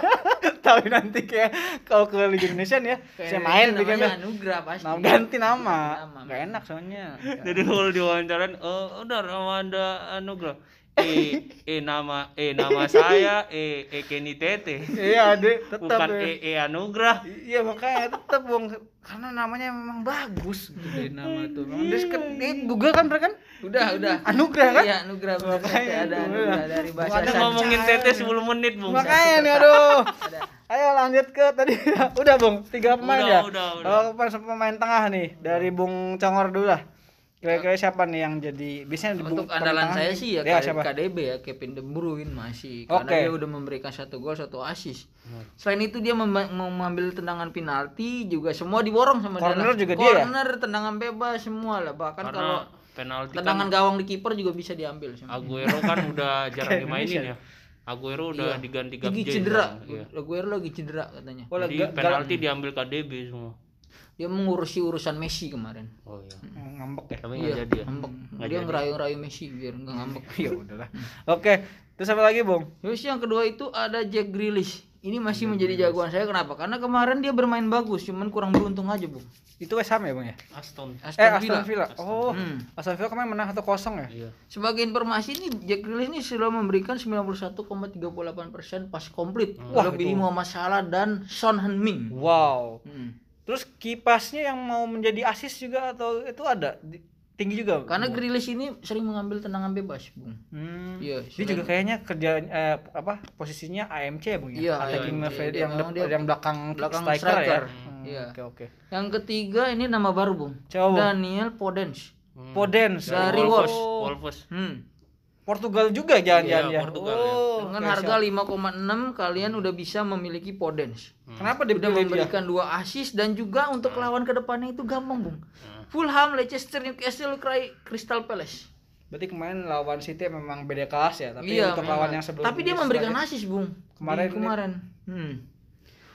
Tapi nanti kayak kalau ke Liga Indonesia nih ya, saya main namanya bikinnya. Anugrah pasti. Nah, ganti nama. Nama. Gak enak soalnya. <laughs> jadi kalau diwawancaran oh udah nama anda Anugrah eh eh nama eh nama <laughs> saya eh eh Kenny Tete Iya, Dek, tetap bukan ya. eh eh Anugrah Iya, makanya tetap Bung. Karena namanya memang bagus gitu dari nama tuh. Memang di, di Google kan mereka kan Udah, udah. Anugrah kan? Iya, benar Makanya ada udah. dari bahasa Ada ngomongin Tete 10 menit bung Makanya nih aduh. Ada. Ayo lanjut ke tadi. <laughs> Udah, Bung. Tiga pemain Udah, ya. udah, udah. Oh, pemain pemain tengah nih dari Bung Congor dulu lah. Kira-kira siapa nih yang jadi biasanya Untuk andalan saya sih ya, ya K- siapa? KDB ya Kevin De Bruyne masih karena dia udah memberikan satu gol satu assist. Selain itu dia mengambil tendangan penalti juga semua diborong sama Corner dia. lah. juga dia ya? Corner, tendangan bebas semua lah. Bahkan kalau karena penalti tendangan gawang di kiper juga bisa diambil semua. Aguero kan <laughs> udah jarang dimainin ya Aguero udah diganti Lagi Gabje cedera. Iya. Aguero lagi cedera katanya. Oh, Jadi penalti diambil KDB semua. Dia mengurusi urusan Messi kemarin. Oh iya. Oh, ngambek ya. Tapi nggak jadi ya. Ngambek. Dia ngerayu-ngerayu Messi biar enggak ngambek. <laughs> Ya udahlah. Oke, terus apa lagi, Bung? Terus yang kedua itu ada Jack Grealish. Ini masih menjadi jagoan saya kenapa? Karena kemarin dia bermain bagus, cuman kurang beruntung aja, Bung. Itu West Ham ya, Bung ya? Aston. Eh, Aston Villa. Oh, Hmm. Aston Villa kemarin menang 1-0 ya? Iya. Sebagai informasi ini Jack Grealish ini sudah memberikan 91,38% pas komplit. Wah, Melebihi Muhammad Salah dan Son Heung-min. Wow. Hmm. Terus kipasnya yang mau menjadi asis juga atau itu ada Di- tinggi juga? Karena Grealish ini sering mengambil tendangan bebas, Bung. Hmm. Iya, Dia juga kayaknya kerja eh, apa posisinya AMC ya, Bung ya? Iya, Attacking AMC. midfield yang dia yang belakang, belakang striker, striker. ya. Hmm, Iya. Oke, oke. Yang ketiga ini nama baru, Bung. Coba, Bung. Daniel Podence. Podence Dari Oh. Wolves. Wolves. Hmm. Portugal juga jangan-jangan Iya, ya. Portugal ya. oh, Dengan oke, harga 5,6 kalian udah bisa memiliki Podence. Kenapa Udah dipilih dia? memberikan dua assist dan juga untuk lawan ke depannya itu gampang, Bung. Fulham, Leicester, Newcastle, Cry- Crystal Palace. Berarti kemarin lawan City memang beda kelas ya, tapi iya, untuk memang. lawan yang sebelumnya Tapi dia memberikan assist, Bung. Kemarin Di ini- kemarin. Hmm.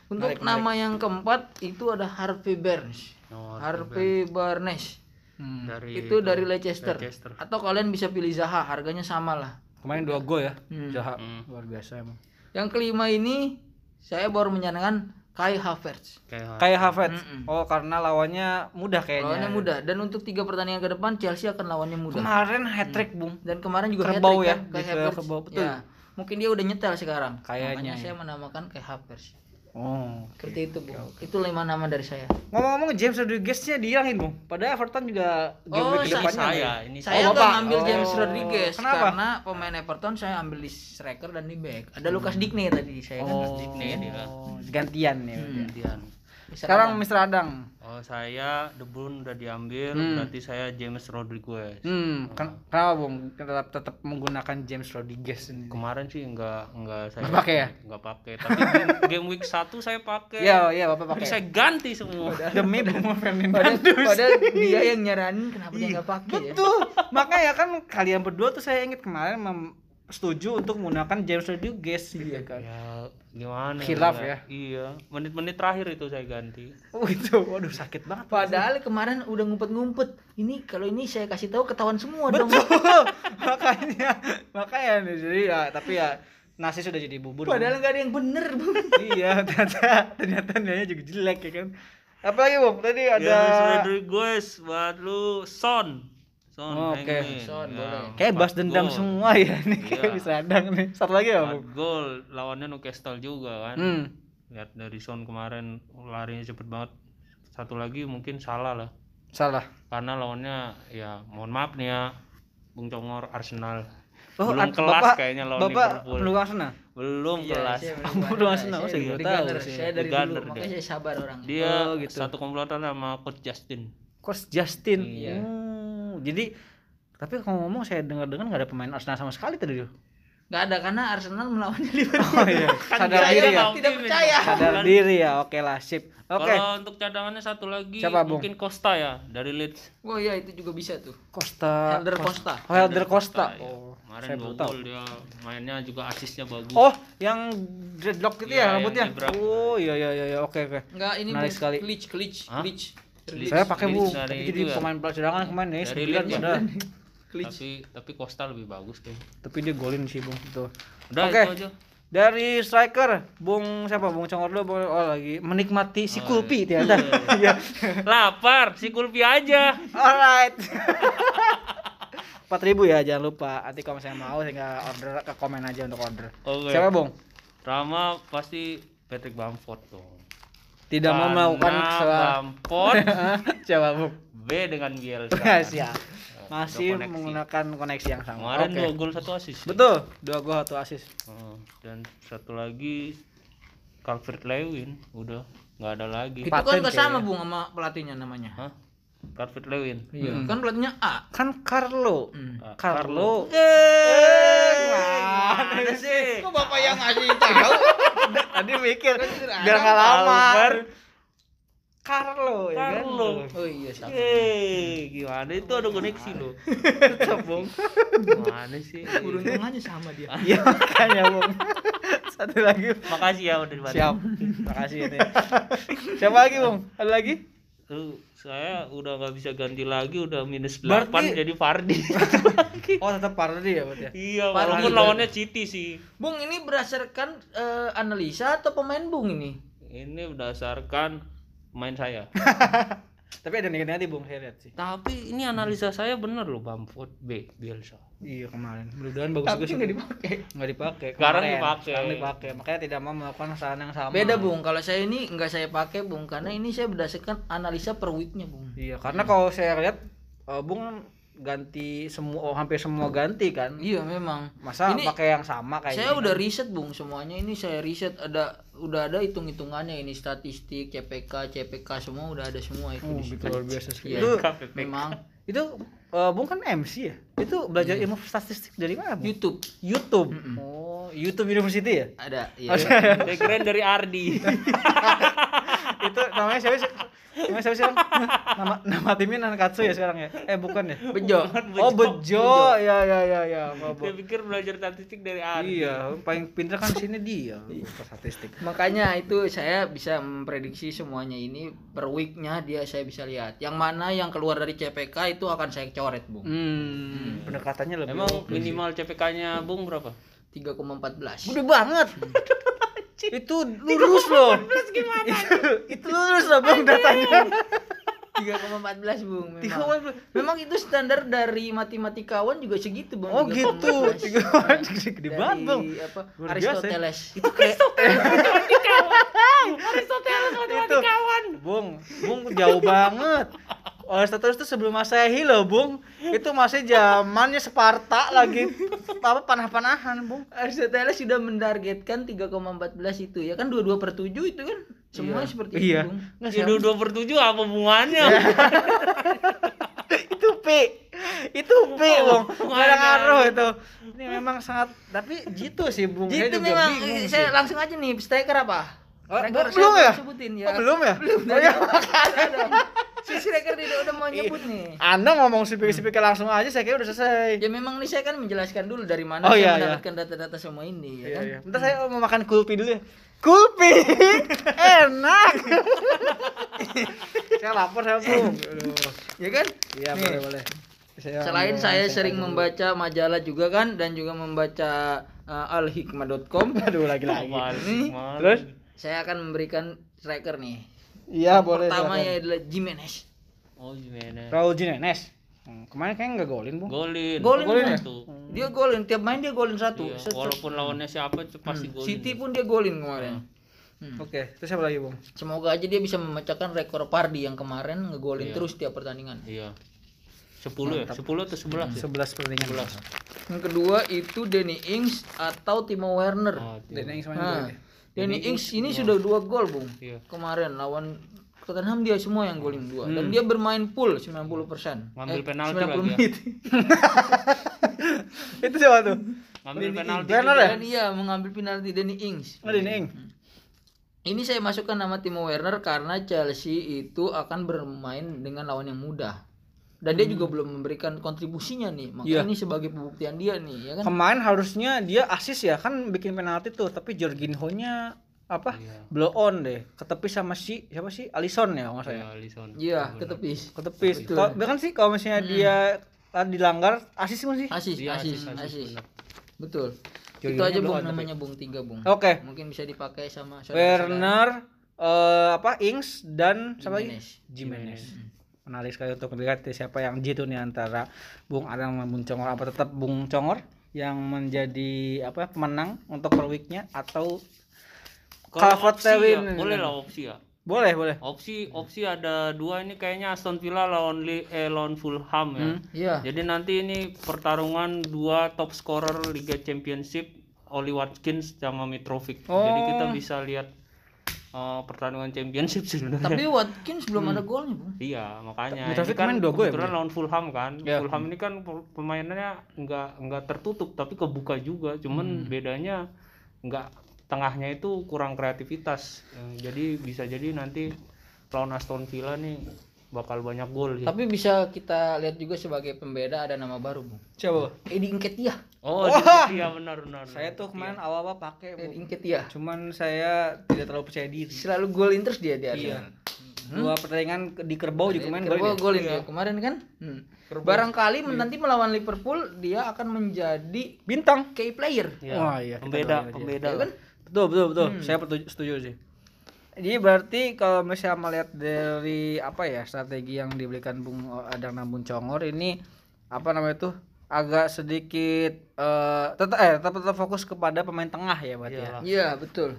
Untuk Menarik, nama yang keempat itu ada Harvey Barnes. Oh, Harvey Barnes. Hmm. dari Itu dari Leicester. Leicester. Atau kalian bisa pilih Zaha, harganya sama lah. Kemarin dua gol ya. Hmm. Zaha. Luar biasa emang. Yang kelima ini saya baru menyanangkan Kai Havertz. kayak Kayak Havertz. Oh, karena lawannya mudah kayaknya. Lawannya mudah dan untuk tiga pertandingan ke depan Chelsea akan lawannya mudah. Kemarin hat trick, Bung. Dan kemarin juga Kerbau hat-trick ya, kan, Kai Havertz. kerbau, betul. Ya, mungkin dia udah nyetel sekarang. Kayaknya, Makanya ya. saya menamakan Kai Havertz. Oh. Seperti itu, Bu. Itu lima nama dari saya. Ngomong-ngomong James Rodriguez-nya dihilangin, Bung. Padahal Everton juga game Oh, week saya ini Saya Oh, nggak ngambil James Oh. Rodriguez Kenapa? karena pemain Everton saya ambil di striker dan di back. Ada Lucas Digne tadi saya kan. Oh, gantian ya. Hmm. gantian. Bisa Sekarang kadang. Mr. Adang. Oh saya De Bruyne udah diambil, Hmm. berarti saya James Rodriguez. Hmm, ken- kenapa Bung tetap tetap menggunakan James Rodriguez ini? Kemarin sih enggak enggak saya Nggak pakai ya? Enggak pakai, tapi game, <laughs> game week 1 saya pakai. Iya, iya Bapak pakai. saya ganti semua. Demi Bung Padahal, Fernando. padahal dia yang nyaranin kenapa dia nggak pakai ya. Betul. Makanya kan kalian berdua tuh saya ingat kemarin mem- setuju untuk menggunakan James Rodriguez gitu kan. Ya gimana? Khilaf ya? Iya, menit-menit terakhir itu saya ganti. Oh itu, waduh sakit banget. Padahal kemarin udah ngumpet-ngumpet. Ini kalau ini saya kasih tahu ketahuan semua dong. <laughs> makanya, makanya nih jadi ya, tapi ya nasi sudah jadi bubur. Padahal nggak ada yang bener, Bu. <laughs> iya, ternyata ternyata niatnya juga jelek ya kan. Apalagi Bung, tadi ada James Rodriguez buat lu Son. Son, Oh, oke. ini. Son, Ya, boleh. kayak bas dendam gol. semua ya nih kayak Iya. bisa adang nih. Satu lagi ya, Bung? Empat gol lawannya Newcastle juga kan. Hmm. Lihat dari Son kemarin larinya cepet banget. Satu lagi mungkin salah lah. Salah. Karena lawannya ya mohon maaf nih ya Bung Congor Arsenal. Oh, Belum kelas Bapak- kayaknya lawan Bapak Liverpool. pendukung Arsenal. Belum kelas. Kamu bener-bener. udah Arsenal, Saya di tahu Gunner. sih. Saya dari dulu, dia. makanya saya sabar orang. Dia Oh, gitu. satu komplotan sama coach Justin. Coach Justin. Iya. Oh, jadi tapi kalau ngomong saya dengar-dengar nggak ada pemain Arsenal sama sekali tadi tuh. Nggak ada karena Arsenal melawannya <laughs> Liverpool. Oh iya, sadar saya diri ya. tidak percaya. Sadar diri ya. Oke lah, sip. Oke. Kalau untuk cadangannya satu lagi Siapa, Bung? mungkin Costa ya dari Leeds. Oh iya itu juga bisa tuh. Costa. Helder Costa. Oh, Helder Costa. ya. Oh, Kemarin saya gol dia mainnya juga asisnya bagus. Oh, yang dreadlock itu Iya, ya yang rambutnya. Oh, iya iya iya iya. oke oke. Enggak ini sekali. Glitch, glitch, glitch. Leeds. Saya pakai Bu, tapi jadi ya? pemain cadangan kemarin nih, Dari 9 Leeds ya? <laughs> Tapi tapi Costa lebih bagus kayaknya. Tapi dia golin sih, Bung. Itu. Udah Oke. aja. Dari striker, Bung siapa? Bung Congor dulu, Bung- oh lagi menikmati si Kulpi ternyata. <laughs> <laughs> Iya. Lapar, si Kulpi aja. Alright. 4000 ya, jangan lupa. Nanti kalau misalnya mau tinggal order ke komen aja untuk order. Oke. Siapa, Bung? Rama pasti Patrick Bamford dong. Tidak mau melakukan kesalahan. Siapa, Bung? B dengan Bielsa. <laughs> Siap. Masih koneksi. menggunakan koneksi yang sama. Kemarin Oke. dua gol satu asis. Betul, dua gol satu asis. Oh, dan satu lagi Calvert Lewin udah nggak ada lagi. Itu kan Paten nggak sama. Bung sama pelatihnya namanya. Hah? David Lewin. Iya, kan pelatihnya A. Kan Carlo. Hmm. Ah, Carlo. Eh, gimana sih? Kok bapak yang ngasih tahu? Tadi mikir ada biar nggak lama. Carlo ya kan? Carlo. Oh iya. Eh, gimana itu ada koneksi loh. Bung. Gimana sih? Beruntung aja sama dia. Iya makanya Bung. Satu lagi. Makasih ya udah dibantu. Siap. Makasih ini. Siapa lagi Bung? Ada lagi? Tuh, saya udah nggak bisa ganti lagi udah minus 8 Berarti- jadi Fardi. <laughs> Oh tetap Pardi ya berarti ya? iya, Fardi walaupun lawannya Citi sih. Bung ini berdasarkan eh, analisa atau pemain Bung ini? Ini berdasarkan main saya. <laughs> Tapi ada negatif Bung saya lihat sih. Tapi ini analisa saya bener loh Bamford B Bielsa. Iya kemarin. Mudah-mudahan bagus Tapi juga sih. nggak dipakai. Nggak dipakai. Sekarang dipakai. Sekarang dipakai. Makanya tidak mau melakukan kesalahan yang sama. Beda Bung, kalau saya ini nggak saya pakai Bung karena ini saya berdasarkan analisa per weeknya Bung. Iya, karena kalau saya lihat eh, Bung ganti semua oh, hampir semua ganti kan. Iya memang. Masa Ini pakai yang sama kayak saya gini udah kan? riset Bung semuanya ini saya riset ada udah ada hitung-hitungannya ini statistik CPK CPK semua udah ada semua itu Oh, gitu, luar biasa sih. Iya. Itu KPP. Memang itu eh, Bung kan MC ya? Itu belajar ilmu statistik dari mana, Bung? YouTube YouTube. Mm-mm. Oh, YouTube University ya? ada ya. <laughs> Saya keren dari Ardi. <laughs> itu namanya siapa Namanya siapa sih? Bang? Nama nama timnya Nankatsu ya sekarang ya? Eh, bukan ya? <laughs> Bejo. Oh, Bejo. Ya ya ya ya. Apa. Saya pikir belajar statistik dari Ardi. Iya, paling pintar kan sini dia. Statistik. Makanya itu saya bisa memprediksi semuanya ini per weeknya dia saya bisa lihat. Yang mana yang keluar dari CPK itu akan saya coret, Bung. Hmm, pendekatannya lebih Emang minimal CPK-nya Bung berapa? 3,14. Gede banget. <laughs> itu lurus loh. itu, itu lurus loh bang datanya. 3,14 Bung memang. Tiga koma- Memang itu standar dari matematikawan juga segitu Bang. Oh gitu. 3,14. Tiga koma- gede banget bang. apa? Luar ya. Aristoteles. <laughs> Itu kayak Aristoteles itu. Bung, Bung jauh banget. Aristoteles itu sebelum Masehi loh, Bung. Itu masih zamannya Sparta lagi apa panah-panahan, Bung. Aristoteles sudah mentargetkan 3,14 itu ya kan 22 per 7 itu kan semua Iya. seperti Iya. itu Bung. Nggak Ya sih, dua per tujuh apa hubungannya? <laughs> itu P itu P bung nggak ngaruh itu ini memang sangat tapi gitu sih bung saya Gitu juga memang bingung eh, saya sih. langsung aja nih striker apa? Oh, belum ya? Sebutin ya. Oh, belum ya Belum. oh, ya. Si striker tidak udah mau nyebut nih. anda ngomong speaker-speaker langsung aja saya kira udah selesai Ya memang nih saya kan menjelaskan dulu dari mana Oh, saya iya, iya. mendapatkan data-data semua ini ya iya kan. iya bentar saya mau makan kulpi dulu ya kulpi enak saya lapar saya bung Aduh. Ya kan? iya boleh boleh Saya Selain mau saya sering dulu. membaca majalah juga kan dan juga membaca uh, alhikmah.com. <laughs> aduh lagi lagi Nih, terus saya akan memberikan striker nih. iya boleh Pertama ya adalah Jimenez. Oh gimana? Raul Jimenez Hmm, kemarin kayaknya nggak golin bung Golin. Golin, Golin ya? Dia golin tiap main dia golin satu. Iya, Set- set. walaupun lawannya siapa itu pasti golin. City pun dia golin kemarin. Hmm. Oke, terus siapa lagi, Bung? Semoga aja dia bisa memecahkan rekor Pardi yang kemarin ngegolin Iya. terus tiap pertandingan. Iya. 10 ya? 10 atau 11 ya? 11 pertandingan. Yang kedua itu Danny Ings atau Timo Werner. Oh, Dan iya. yang main Nah, ya? Danny Ings ini sudah dua gol, Bung. Iya. Kemarin lawan Tottenham dia semua yang golin dua dan dia bermain full 90%. Ngambil penalti 90 lagi ya. menit. <laughs> Itu siapa tuh? Ngambil penalti. Werner ya? Dan iya mengambil penalti Danny Ings. Oh, Dini Ing. Ini saya masukkan nama Timo Werner karena Chelsea itu akan bermain dengan lawan yang mudah. Dan dia juga belum memberikan kontribusinya nih. Makanya Iya. ini sebagai pembuktian dia nih, ya kan? Kemarin harusnya dia asis ya, kan bikin penalti tuh, tapi Jorginho-nya apa? Iya. Blow on deh. Ketepis sama si siapa sih? Alisson ya, nggak salah. Iya. Iya, ketepis. Ketepis. Betul. Kalau bahkan sih kalau misalnya dia ah, dilanggar asis pun sih. Asis, Iya, asis, asis, asis. benar. Betul. Jorginho Itu aja Bung namanya Bung tiga Bung. Oke. Mungkin bisa dipakai sama. Werner eh apa? Ings dan siapa lagi? Jimenez. Jimenez. Menarik sekali untuk melihat ya siapa yang jitu nih antara Bung Adang sama Bung Congor apa tetap Bung Congor yang menjadi apa pemenang untuk per weeknya atau Kalau opsi ya, boleh lah opsi ya. boleh boleh Opsi opsi ada dua ini kayaknya Aston Villa lawan Li- eh, lawan Fulham ya. Hmm. Iya. Jadi nanti ini pertarungan dua top scorer Liga Championship Oli Watkins sama Mitrovic. Oh. Jadi kita bisa lihat eh, pertandingan championship sebenarnya. Tapi Watkins belum ada golnya, Bung. Iya, makanya Mitrovic ini kan main dua gol ya, Bang? lawan Fulham kan. Ya. Fulham ini kan pe- pemainannya nggak nggak tertutup tapi kebuka juga. Cuman Hmm. bedanya nggak tengahnya itu kurang kreativitas. Eh, jadi bisa jadi nanti lawan Aston Villa nih bakal banyak gol sih. Tapi bisa kita lihat juga sebagai pembeda ada nama baru, Bung. Coba. Edi Nketiah. Oh, Wah! iya benar benar. Saya tuh kemarin awal-awal pakai, Bu. Edi Nketiah. Cuman saya tidak terlalu percaya diri. Selalu golin terus dia dia. Iya. Dua pertandingan di Kerbau juga main Kerbau gol. golin dia kemarin kan. Hmm. Barangkali nanti melawan Liverpool dia akan menjadi Bintang. key player. Iya. Wah, iya, Pembeda, pembeda. Ya kan? Betul, betul, betul. Saya setuju, setuju sih. Jadi berarti kalau misalnya melihat dari apa ya strategi yang diberikan Bung Adang dan Bung Congor ini apa namanya tuh agak sedikit eh tetap eh tetap, tetap fokus kepada pemain tengah ya berarti ya. Iyalah. Iya, betul.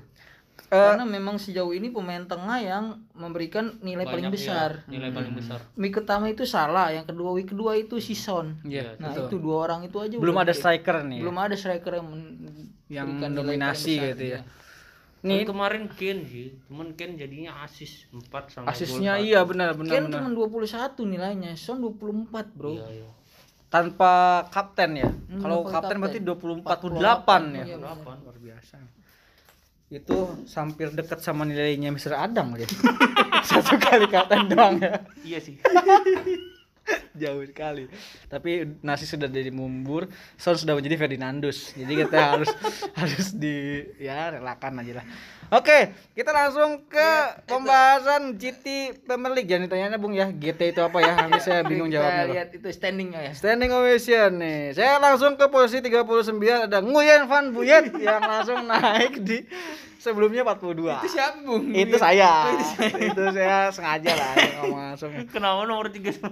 Eh, Karena memang sejauh ini pemain tengah yang memberikan nilai paling Banyak, besar. iya, nilai paling besar. Week pertama itu salah, yang kedua week kedua itu Sison. Iya, Nah, betul. itu dua orang itu aja belum ada striker nih. ya. belum ada striker yang yang nilai dominasi besar, gitu ya. iya. Nih Kan kemarin Ken sih, cuman Ken jadinya asis 4 sama asisnya gol iya benar benar Ken benar. cuma 21 nilainya, Son 24, Bro. Iya, iya. Tanpa kapten ya. Hmm, Kalau kapten kapten. berarti 24 48 ya. Iya, Berapa? luar biasa itu hampir dekat sama nilainya Mr. Adang dia satu kali kapten doang ya Iya sih. <laughs> <laughs> jauh sekali. Tapi nasi sudah jadi mumbur Son sudah menjadi Ferdinandus. Jadi kita <laughs> harus harus di ya relakan aja lah. Oke kita langsung ke pembahasan GT Premier League. Jangan ditanya bung ya GT itu apa ya? Nanti saya <laughs> bingung jawabnya lihat itu standingnya ya. Standing ovation nih. Saya langsung ke posisi 39 ada Nguyen Van Buyet yang langsung naik di sebelumnya 42. Itu siapa, Bung? <laughs> Itu saya. itu saya sengaja lah ngomong langsung. <laughs> Kenapa nomor 3 sama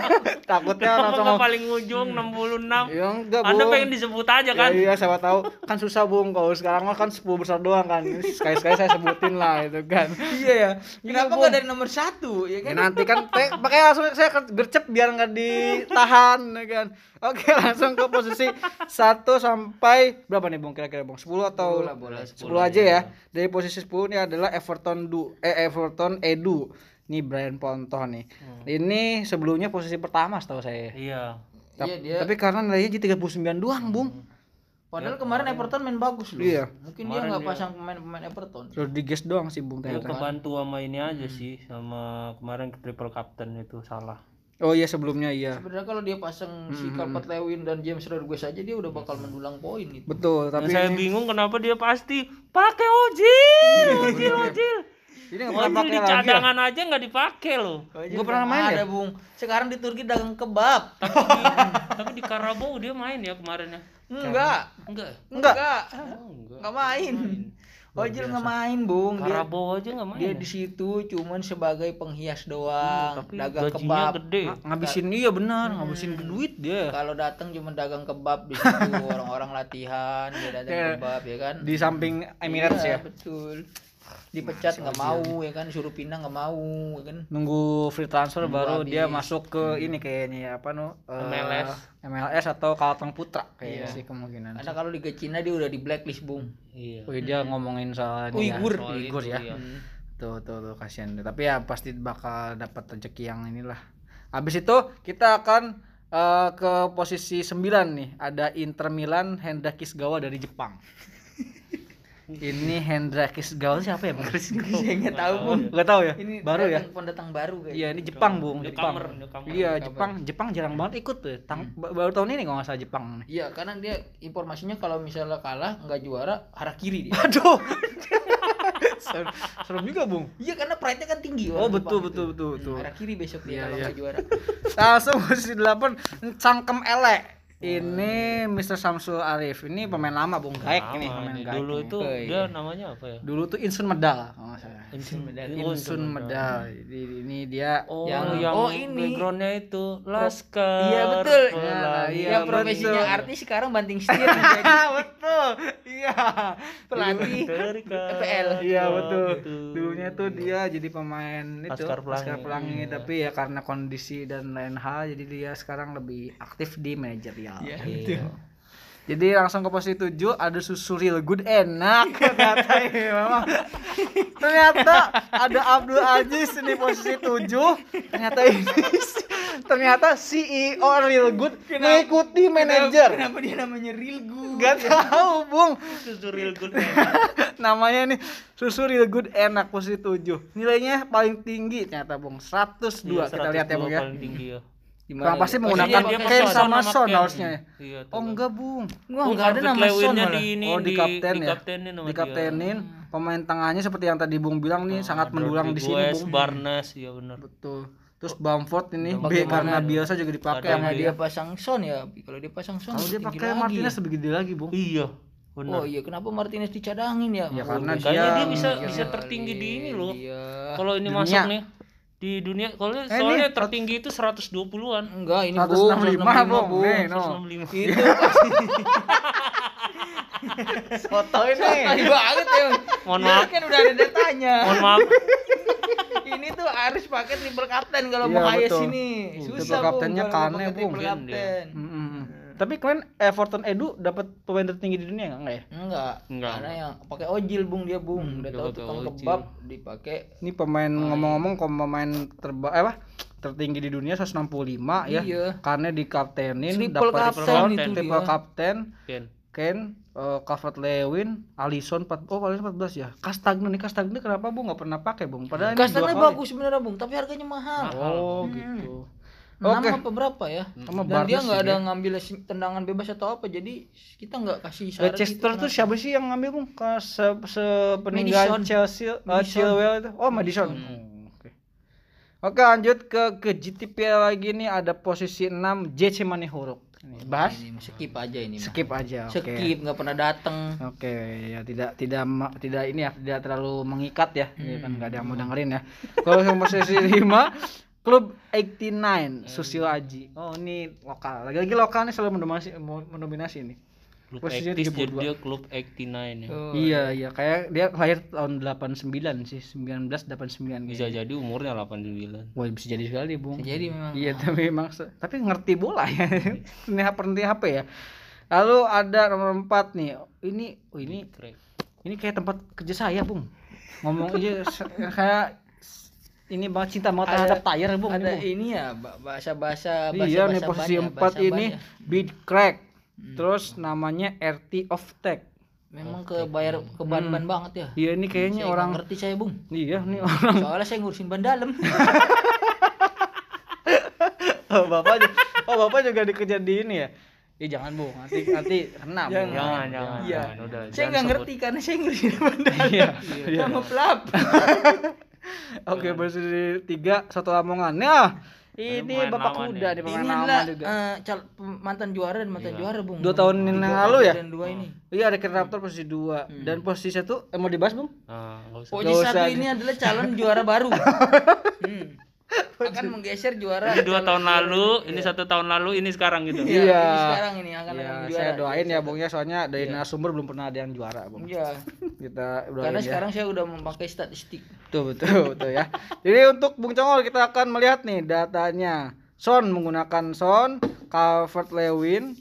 <laughs> Takutnya Kenapa langsung ngomong, paling ujung 66? Ya enggak, Anda Bung. pengen disebut aja Ya, kan? iya, siapa tahu kan susah bung kalau sekarang mah kan 10 besar doang kan sekali-sekali saya sebutin lah itu kan Iya ya. Kenapa Bung. nggak dari nomor satu ya Ya, kan? nanti kan makanya langsung saya gercep biar nggak ditahan ya kan oke <laughs> langsung ke posisi 1 sampai berapa nih bung kira-kira bung 10 atau 10 lah, boleh. 10 aja ya dari posisi 10 ini adalah Everton du eh Everton Edu ini Brian Ponto nih ini sebelumnya posisi pertama setahu saya Iya. Tap- Iya, dia- tapi karena nilainya jadi 39 doang bung Padahal kemarin Everton main bagus loh. Iya. Mungkin dia nggak pasang pemain-pemain Everton. Rodriguez doang sih bung Dia ternyata kebantu sama ini aja sih sama kemarin triple captain itu salah. Oh iya sebelumnya iya Sebenarnya kalau dia pasang si Calvert Lewin dan James Rodriguez aja dia udah bakal mendulang poin itu. betul tapi Tapi saya bingung kenapa dia pasti pakai Ojil, Ojil, Ojil. ini nggak pernah Ojil pakai di lagi ya? cadangan aja nggak dipakai loh. Gua pernah main ada, ya? Bung. Sekarang di Turki dagang kebab. Tapi di, <laughs> tapi di Karabau dia main ya kemarin ya. Enggak. Enggak. Enggak. Enggak. Oh, enggak. Enggak main. Ojil nggak main, Bung. Dia aja nggak main. dia ya? di situ cuman sebagai penghias doang, tapi dagang kebab. gede. Ng- ngabisin iya benar ngabisin duit dia Kalau datang cuma dagang kebab di situ, <laughs> orang-orang latihan, dia dagang Iya. kebab ya kan. di samping Emirates Iya, ya betul. Dipecat nggak mau ya kan, suruh pindah nggak mau ya kan. nunggu free transfer baru habis. dia masuk ke ini kayaknya ya apa nu eh, MLS. MLS atau Kalteng Putra kayaknya Iya. sih kemungkinan Karena kalau Liga Cina dia udah di blacklist, Bung. Iya. Wih, dia ngomongin soal ini Uighur. ya, Uighur itu, ya iya. tuh tuh tuh kasihan tapi ya pasti bakal dapat rezeki yang inilah habis itu kita akan eh, ke posisi 9 nih ada Inter Milan Hendra Kisgawa dari Jepang ini Hendra Kisgawa siapa ya bang? Saya nggak tahu, Bung. Gak tahu ya Ini baru ya datang- pendatang baru kayak. Iya ini Jepang bung, Jepang. Iya Jepang, Jepang jarang banget ikut tuh. Tang- ba- baru tahun ini kalau nggak salah Jepang. Iya, karena dia informasinya kalau misalnya kalah nggak juara harakiri dia. Aduh, <laughs> serem, serem juga bung. Iya, karena pride-nya kan tinggi. Oh betul Jepang betul itu. betul betul. Hmm, harakiri besok dia Iya, kalau iya. nggak juara. <laughs> Langsung posisi 8 cangkem ele. Ini Mr. Samsul Arif. Ini pemain lama bung, gaek ini pemain ini. gaek. Dulu ini. itu Oh, dia namanya apa ya? Dulu tuh Insun Medal kalau salah. Insun Medal. Insun Medal. Jadi ini dia Oh, Yang- yang, oh, ini. backgroundnya itu Laskar. Iya, betul. Iya, Yang profesinya betul. artis sekarang banting setir jadi <laughs> betul. Iya. pelatih Terikat. FPL. Iya Oh, betul. gitu. Dulunya tuh dia jadi pemain itu Laskar Pelangi. Laskar Pelangi, Iya. tapi ya karena kondisi dan lain hal jadi dia sekarang lebih aktif di manajerial. Iya, Iya. Jadi langsung ke posisi 7 ada susu real good enak <laughs> ternyata ini memang. Ternyata ada Abdul Aziz di posisi 7. Ternyata ini <laughs> ternyata CEO real good mengikuti manajer. Kenapa dia namanya real good? Gak tahu, Bung. susu real good <laughs> Namanya nih susu real good enak posisi 7. Nilainya paling tinggi ternyata, Bung. 102 kita lihat ya, Bung ya. paling tinggi ya Bang pasti Oh, menggunakan dia Ken sama Son Ken. harusnya ya. iya Oh enggak, Bung. Wah, Oh, enggak ada nama Son malah. di ini oh di kapten ya kaptenin sama di kaptenin pemain tengahnya seperti yang tadi Bung bilang nih sangat mendulang di sini Bung Barnes ya benar betul terus Bamford ini B karena biasa juga dipakai sama Karena dia pasang Son ya. Kalau dia pasang Son kalau dia pakai. Martinez lebih gede lagi Bung iya Oh benar iya, kenapa Martinez dicadangin ya? Ya, Oh, karena dia- dia bisa kali. bisa tertinggi di ini loh Iya. kalau ini Dunia. masuk nih di dunia kalau ini soalnya tertinggi itu 120-an Enggak, ini 165 Bung Bung. nih no 165 Itu <laughs> pasti foto ini Tai banget ya. Mohon Ini maaf. kan udah ada datanya. mohon maaf <laughs> ini tuh harus pakai triple kapten kalau Iya, mau highest betul. ini. Uh, Susah triple mau Kane, Bung. Triple tapi kalian Everton Edu dapat pemain tertinggi di dunia nggak nggak ya Enggak, Enggak. Karena yang pakai ojil Bung dia Bung. Udah dia tahu tukang kebab dipakai ini pemain ngomong-ngomong kalau pemain terba eh, apa tertinggi di dunia 165 ya Iya. karena dikaptenin Triple dapat Son, itu triple kapten Ken Calvert Lewin, Alisson 4 oh Alisson 14 ya. Castagna nih Castagna kenapa Bu nggak pernah pakai Bung? Padahal kali. bagus sebenarnya Bung, tapi harganya mahal. Oh, gitu. Enam Oke. apa berapa ya? Sama Dan dia nggak ada ngambil tendangan bebas atau apa, jadi kita nggak kasih syarat Leicester gitu, tuh siapa sih yang ngambil Bung? Ke se, sepeninggalan Madison. Chelsea uh. Chilwell itu. Oh, Madison. Oh, Oke. Oke, lanjut ke ke GTP lagi nih ada posisi 6 JC Manihuruk. Ini bahas Ini skip aja ini. mah. skip aja. Oke. Skip nggak pernah datang. Oke, ya tidak tidak tidak ini ya, tidak terlalu mengikat ya. Ini kan nggak ada yang mau dengerin ya. Kalau yang posisi <laughs> 5 Klub 89 Susilo Aji. Oh, ini lokal. Lagi-lagi lokal nih selalu mendominasi mendominasi nih. Klub Posisinya aktif jadi 72. dia klub 89 ya Oh, iya, iya, kayak dia lahir tahun 89 sih, 1989 bisa kayaknya. jadi umurnya 89 Wah, bisa jadi sekali, Bung. bisa jadi memang. Iya, tapi memang tapi ngerti bola ya. ini penting HP ya. Lalu ada nomor 4 nih. Ini oh ini ini kayak tempat kerja saya, Bung. Ngomong aja <laughs> kayak ini banget cinta banget terhadap tayar, Bung. Ada ini, Bung. ini ya ba- bahasa-bahasa bahasa Iya nih posisi 4 ini Bid Crack. Hmm. Terus namanya RT of Tech. Memang ke bayar ke ban-ban banget ya. Iya ini kayaknya Saya orang ngerti saya, Bung. Iya nih orang Soalnya saya ngurusin ban dalam. <laughs> oh, Bapak ju- Oh, Bapak juga dikerja di ini ya. Ih jangan, Bung. Nanti nanti kena, Bung. Jangan. jangan jangan Iya. jangan udah saya nggak ngerti karena saya ngurusin ban dalam. Iya. iya. Sama pelap. <laughs> Oke, posisi 3 satu Lamongan. Nah, ini Pemain Bapak kuda nih Ini pemain adalah lama juga. eh, cal- mantan juara dan mantan juara, Bung. Dua tahun yang lalu ya? Dan dua ini. Iya, ada Raptor posisi 2 dan posisi 1 eh, mau dibahas, Bung? Usah. Posisi satu ini adalah calon juara baru. <laughs> Hmm. Akan menggeser juara. ini dua tahun lalu ini satu tahun lalu ini sekarang gitu Iya. Iya. ini sekarang ini akan Ya, akan juara. saya doain ya, Bung ya, soalnya dari narasumber belum pernah ada yang juara, Bung. Iya. Kita doain Karena ya. sekarang saya udah memakai statistik. Betul betul <laughs> betul ya. Jadi untuk Bung Congol kita akan melihat nih datanya. Son menggunakan Son, Calvert Lewin,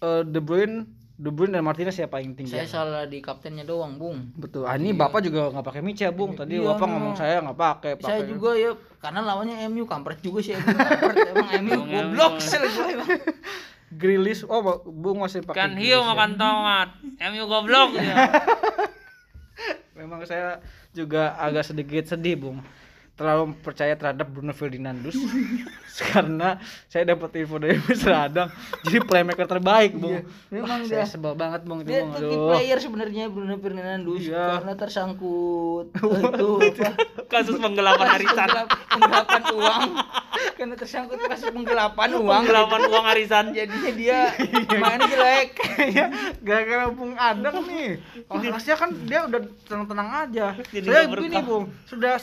eh, De Bruyne, De Bruyne dan Martinez ya paling tinggi. Saya salah di kaptennya doang, Bung. Betul. Ah, ini Bapak juga nggak pakai Mica, Bung. Tadi Iya, Bapak memang. ngomong saya nggak pakai. Saya juga ya karena lawannya MU kampret juga sih. Kampret <laughs> emang MU goblok sel gue emang. Grilis. Oh, Bung masih pakai. kan hiu ya. makan tomat MU goblok ya <laughs> Memang saya juga agak sedikit sedih, Bung. Terlalu percaya terhadap Bruno Ferdinandus <laughs> karena saya dapat info dari Mas Radang jadi playmaker terbaik, Bung. Memang Wah, saya dia sebel banget, Bung. itu, dia Bung. tuh Aduh. player sebenarnya Bruno Fernandes Iya. karena tersangkut <laughs> itu apa kasus penggelapan arisan Penggelap- penggelapan uang karena tersangkut kasus penggelapan uang penggelapan uang arisan jadinya dia mainnya jelek <laughs> Iya, gara-gara Bung Adang nih. Oh, harusnya kan dia udah tenang-tenang aja. Jadi Saya begini. Bung. Sudah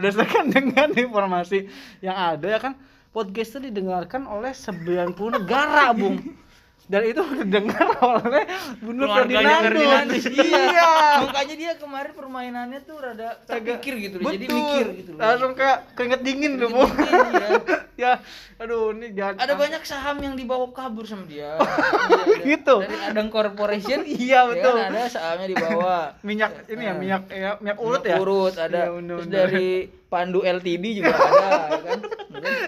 berdasarkan <laughs> dengan informasi yang ada ya kan podcast itu didengarkan oleh 90 negara, Bung. Dan itu <laughs> didengar oleh Bruno Keluarganya Ferdinand Ferdinandus. iya Makanya dia kemarin permainannya tuh rada terpikir gitu loh. Jadi mikir gitu loh. langsung kayak keringet dingin tuh Bu. Iya. <laughs> ya aduh ini jangan Ada banyak saham yang dibawa kabur sama dia. <laughs> Iya, Gitu. Dari Adang Corporation. Iya, ya betul. kan, ada sahamnya dibawa. minyak ini ya Ah. minyak ya, minyak urut ya Urut ada. Iya, bener, Terus bener. dari Pandu LTD juga <laughs> ada, ya kan?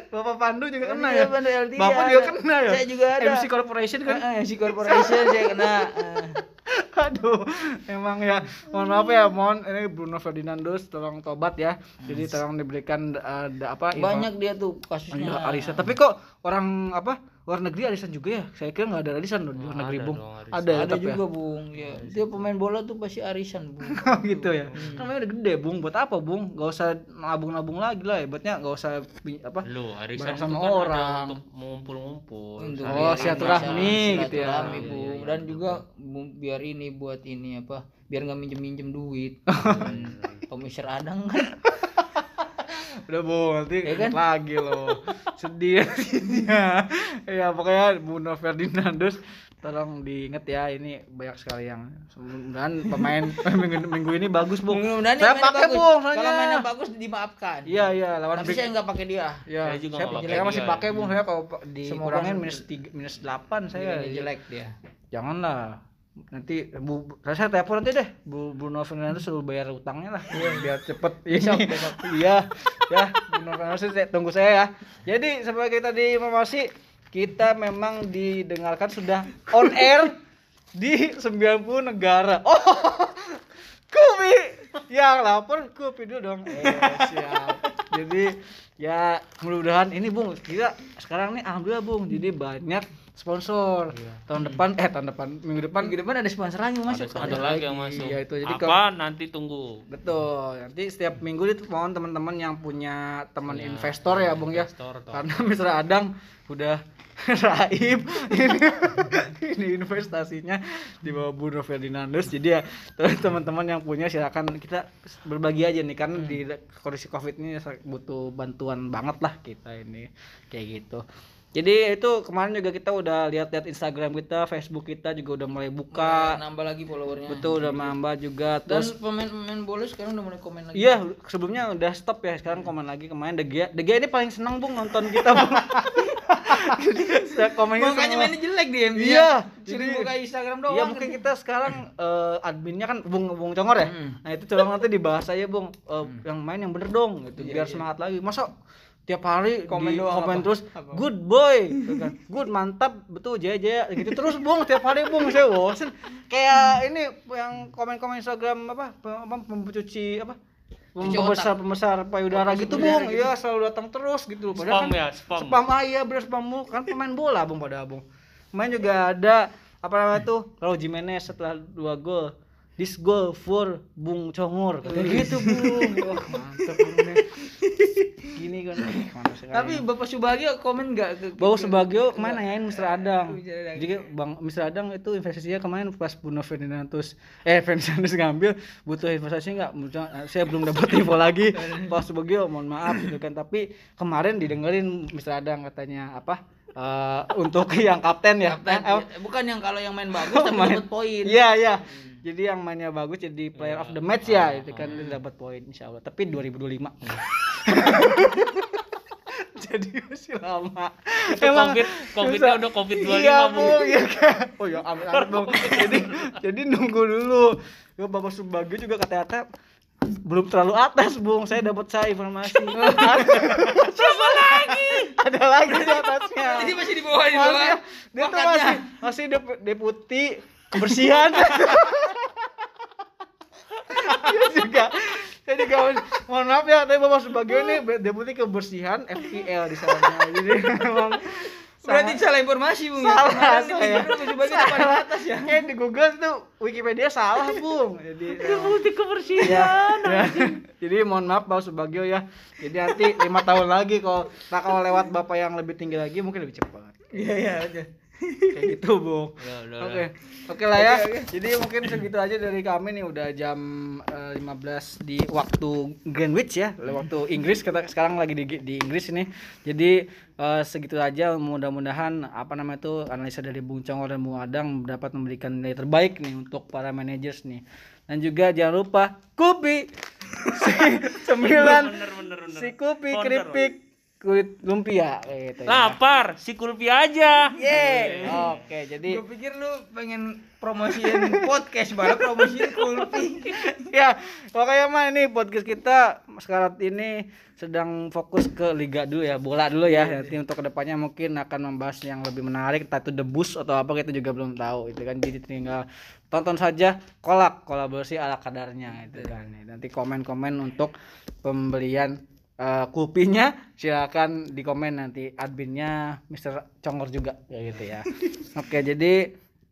Bapak Pandu juga kena Iya, ya Pandu LTD Bapak ada. juga kena ya Saya juga ada. MC Corporation kan Ah, MC Corporation saya kena. <laughs> Aduh, emang ya. Mohon maaf ya, mohon ini Bruno Ferdinandus tolong tobat ya. Jadi tolong diberikan uh, da- apa? info- Banyak dia tuh Iya, kasusnya. arisan. Tapi kok orang apa? Luar negeri arisan juga ya? Saya kira nggak ada arisan loh di luar negeri, ada Bung. dong arisan. Ada, ya, ada tetap juga, Bung. Ya, dia pemain bola tuh pasti arisan, Bung. ya. <laughs> gitu ya. Kan namanya udah gede, Bung. Buat apa, Bung? Gak usah nabung-nabung lagi lah. Hebatnya gak usah apa? Lu arisan sama kan ada orang. untuk mengumpul-ngumpul. Untuk Oh, silaturahmi ini, gitu ya. silaturahmi, Iya, Bung. iya, iya, Dan juga Bung, biar ini buat ini apa? Biar nggak minjem-minjem duit. <laughs> Komisar Adang kan. <laughs> Udah, Bung. Nanti Ya kan? lagi loh. Sedih <laughs> ya. ya, pokoknya Bruno Ferdinandus tolong diinget ya ini banyak sekali yang mudah-mudahan pemain <laughs> minggu, minggu ini bagus bung Mudah-mudahan saya pakai bung Kalau mainnya bagus dimaafkan. iya iya lawan Tapi Big- saya nggak pakai dia. ya Saya juga saya, saya masih pakai bung saya kalau dikurangin minus tiga minus delapan saya Dia jelek dia. janganlah nanti bu, saya telepon nanti deh. Bu Bruno Fernandes suruh bayar utangnya lah. Biar cepet. <laughs> Ini. iya ya Bruno Fernandes saya- tunggu saya ya. Jadi sebagai tadi informasi kita memang didengarkan sudah on air di 90 negara. Oh <laughs> Kupi yang lapor Kupi dulu dong. Eh, siap. Jadi ya mudah-mudahan ini bung kita sekarang nih alhamdulillah bung. Jadi banyak sponsor. Tahun depan eh tahun depan minggu depan. Minggu depan ada sponsor lagi masuk. Ada, ada lagi yang masuk. Iya, itu. Jadi Apa? nanti tunggu. betul. Nanti setiap minggu itu mohon teman-teman yang punya teman investor ya bung ya. atau karena Mr. Adang udah <laughs> raib. Ini, ini investasinya di bawah Bruno Ferdinandus jadi ya teman-teman yang punya silakan kita berbagi aja nih karena di kondisi covid ini butuh bantuan banget lah kita ini. Kayak gitu jadi itu kemarin juga kita udah lihat-lihat Instagram kita, Facebook kita juga udah mulai buka. nambah lagi followernya. Betul udah nambah juga terus pemain-pemain bola sekarang udah mulai komen lagi. Iya, sebelumnya udah stop ya. Sekarang komen lagi kemarin De Gea. De Gea ini paling senang Bung nonton kita, Bung. <laughs> Komennya Makanya mainnya jelek dia. Iya, Jadi jadi- buka Instagram doang. Iya mungkin kita sekarang eh, adminnya kan Bung Bung Congor ya. Hmm. Nah itu coba nanti dibahas aja Bung Eh, yang main yang bener dong gitu biar semangat lagi. Masa tiap hari Komen di doang komen apa? terus Apa? good boy gitu kan. good mantap betul jaya jaya gitu. Terus Bung tiap hari Bung saya bosen. Kayak ini yang komen-komen Instagram apa apa pencuci apa pembesar pembesar payudara gitu Bung. iya selalu datang terus gitu Padahal Spam kan ya, spam. spam ah iya bener spam mulu. Kan pemain bola bung pada abung main juga ada apa namanya tuh kalau Jimenez setelah dua gol. This goal for Bung Congor kayak gitu bung. Wah mantap ini gini kan <laughs> eh, Tapi Bapak Subagio komen enggak ke Bau Sebagio kemarin nanyain Mr. Adang. Jadi Bang Mr. Adang itu investasinya kemarin pas Bruno Ferdinandus eh Ferdinandus ngambil butuh investasi nggak? Mudah- Saya belum dapat <laughs> info lagi. Pak Subagio mohon maaf gitu kan. Tapi kemarin didengerin Mr. Adang katanya apa? eh, untuk <laughs> yang kapten ya. Kapten, Eh, ya, bukan yang kalau yang main bagus Oh, tapi main- dapat poin. Iya iya. Jadi yang mainnya bagus jadi player of the match ya, itu kan dia dapat poin insya Allah. Tapi 2025. <laughs> jadi masih lama. Itu covid, covidnya udah covid 25 Iya, Bung. Bu. Iya kan. Oh ya, amin amin, Bung. Jadi jadi nunggu dulu. Ya Bapak Subagio juga kata-kata belum terlalu atas, Bung. Saya dapat saya informasi. <laughs> Siapa lagi? Ada lagi di atasnya. <laughs> Jadi masih di bawah di Masih, bawah. dia tuh masih masih dep- deputi kebersihan. dia juga saya juga mohon maaf ya tapi bapak Subagio ini deputi kebersihan FPL di sana jadi <laughs> memang Berarti salah informasi, Bung. ya? salah di saya di paling atas ya. kayak di Google tuh Wikipedia salah bung jadi <laughs> Putih ya, kebersihan. ya. <laughs> jadi mohon maaf Bapak Subagio ya jadi nanti lima tahun lagi kalau nah kalau lewat bapak yang lebih tinggi lagi mungkin lebih cepat Iya, iya. Kayak gitu bung udah, Oke, oke lah ya. Jadi mungkin segitu aja dari kami nih udah jam eh, 15 di waktu Greenwich ya, waktu Inggris kita sekarang lagi di, di Inggris ini. Jadi eh, segitu aja mudah-mudahan apa namanya itu analisa dari Bung Congor dan Bung Adang dapat memberikan nilai terbaik nih untuk para managers nih. Dan juga jangan lupa Kupi <laughs> si sembilan Bener, bener, bener. si Founder. keripik kulit lumpia kayak gitu ya. Lapar, si Kulpi aja. Oke, jadi Gue pikir lu pengen promosiin <laughs> podcast baru promosiin kulpi. <laughs> ya pokoknya mah ini podcast kita sekarang ini sedang fokus ke liga dulu ya bola dulu ya nanti untuk ke depannya mungkin akan membahas yang lebih menarik entah itu debus atau apa kita juga belum tahu itu kan jadi tinggal tonton saja kolak kolaborasi ala kadarnya itu kan nanti komen-komen untuk pembelian eh, kupinya silakan di komen nanti adminnya Mr. Congor juga kayak gitu ya <laughs> oke jadi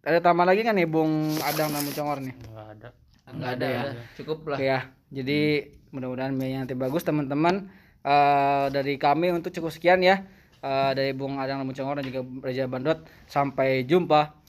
ada tambah lagi kan nih Bung Adang dan Bung Congor nih Enggak ada. Enggak ada ya. Cukup lah. Oke ya. Jadi mudah-mudahan mainnya nanti bagus teman-teman. Eh, dari kami untuk cukup sekian ya. Eh, dari Bung Adang Lamun Congor dan juga Reza Bandot. Sampai jumpa.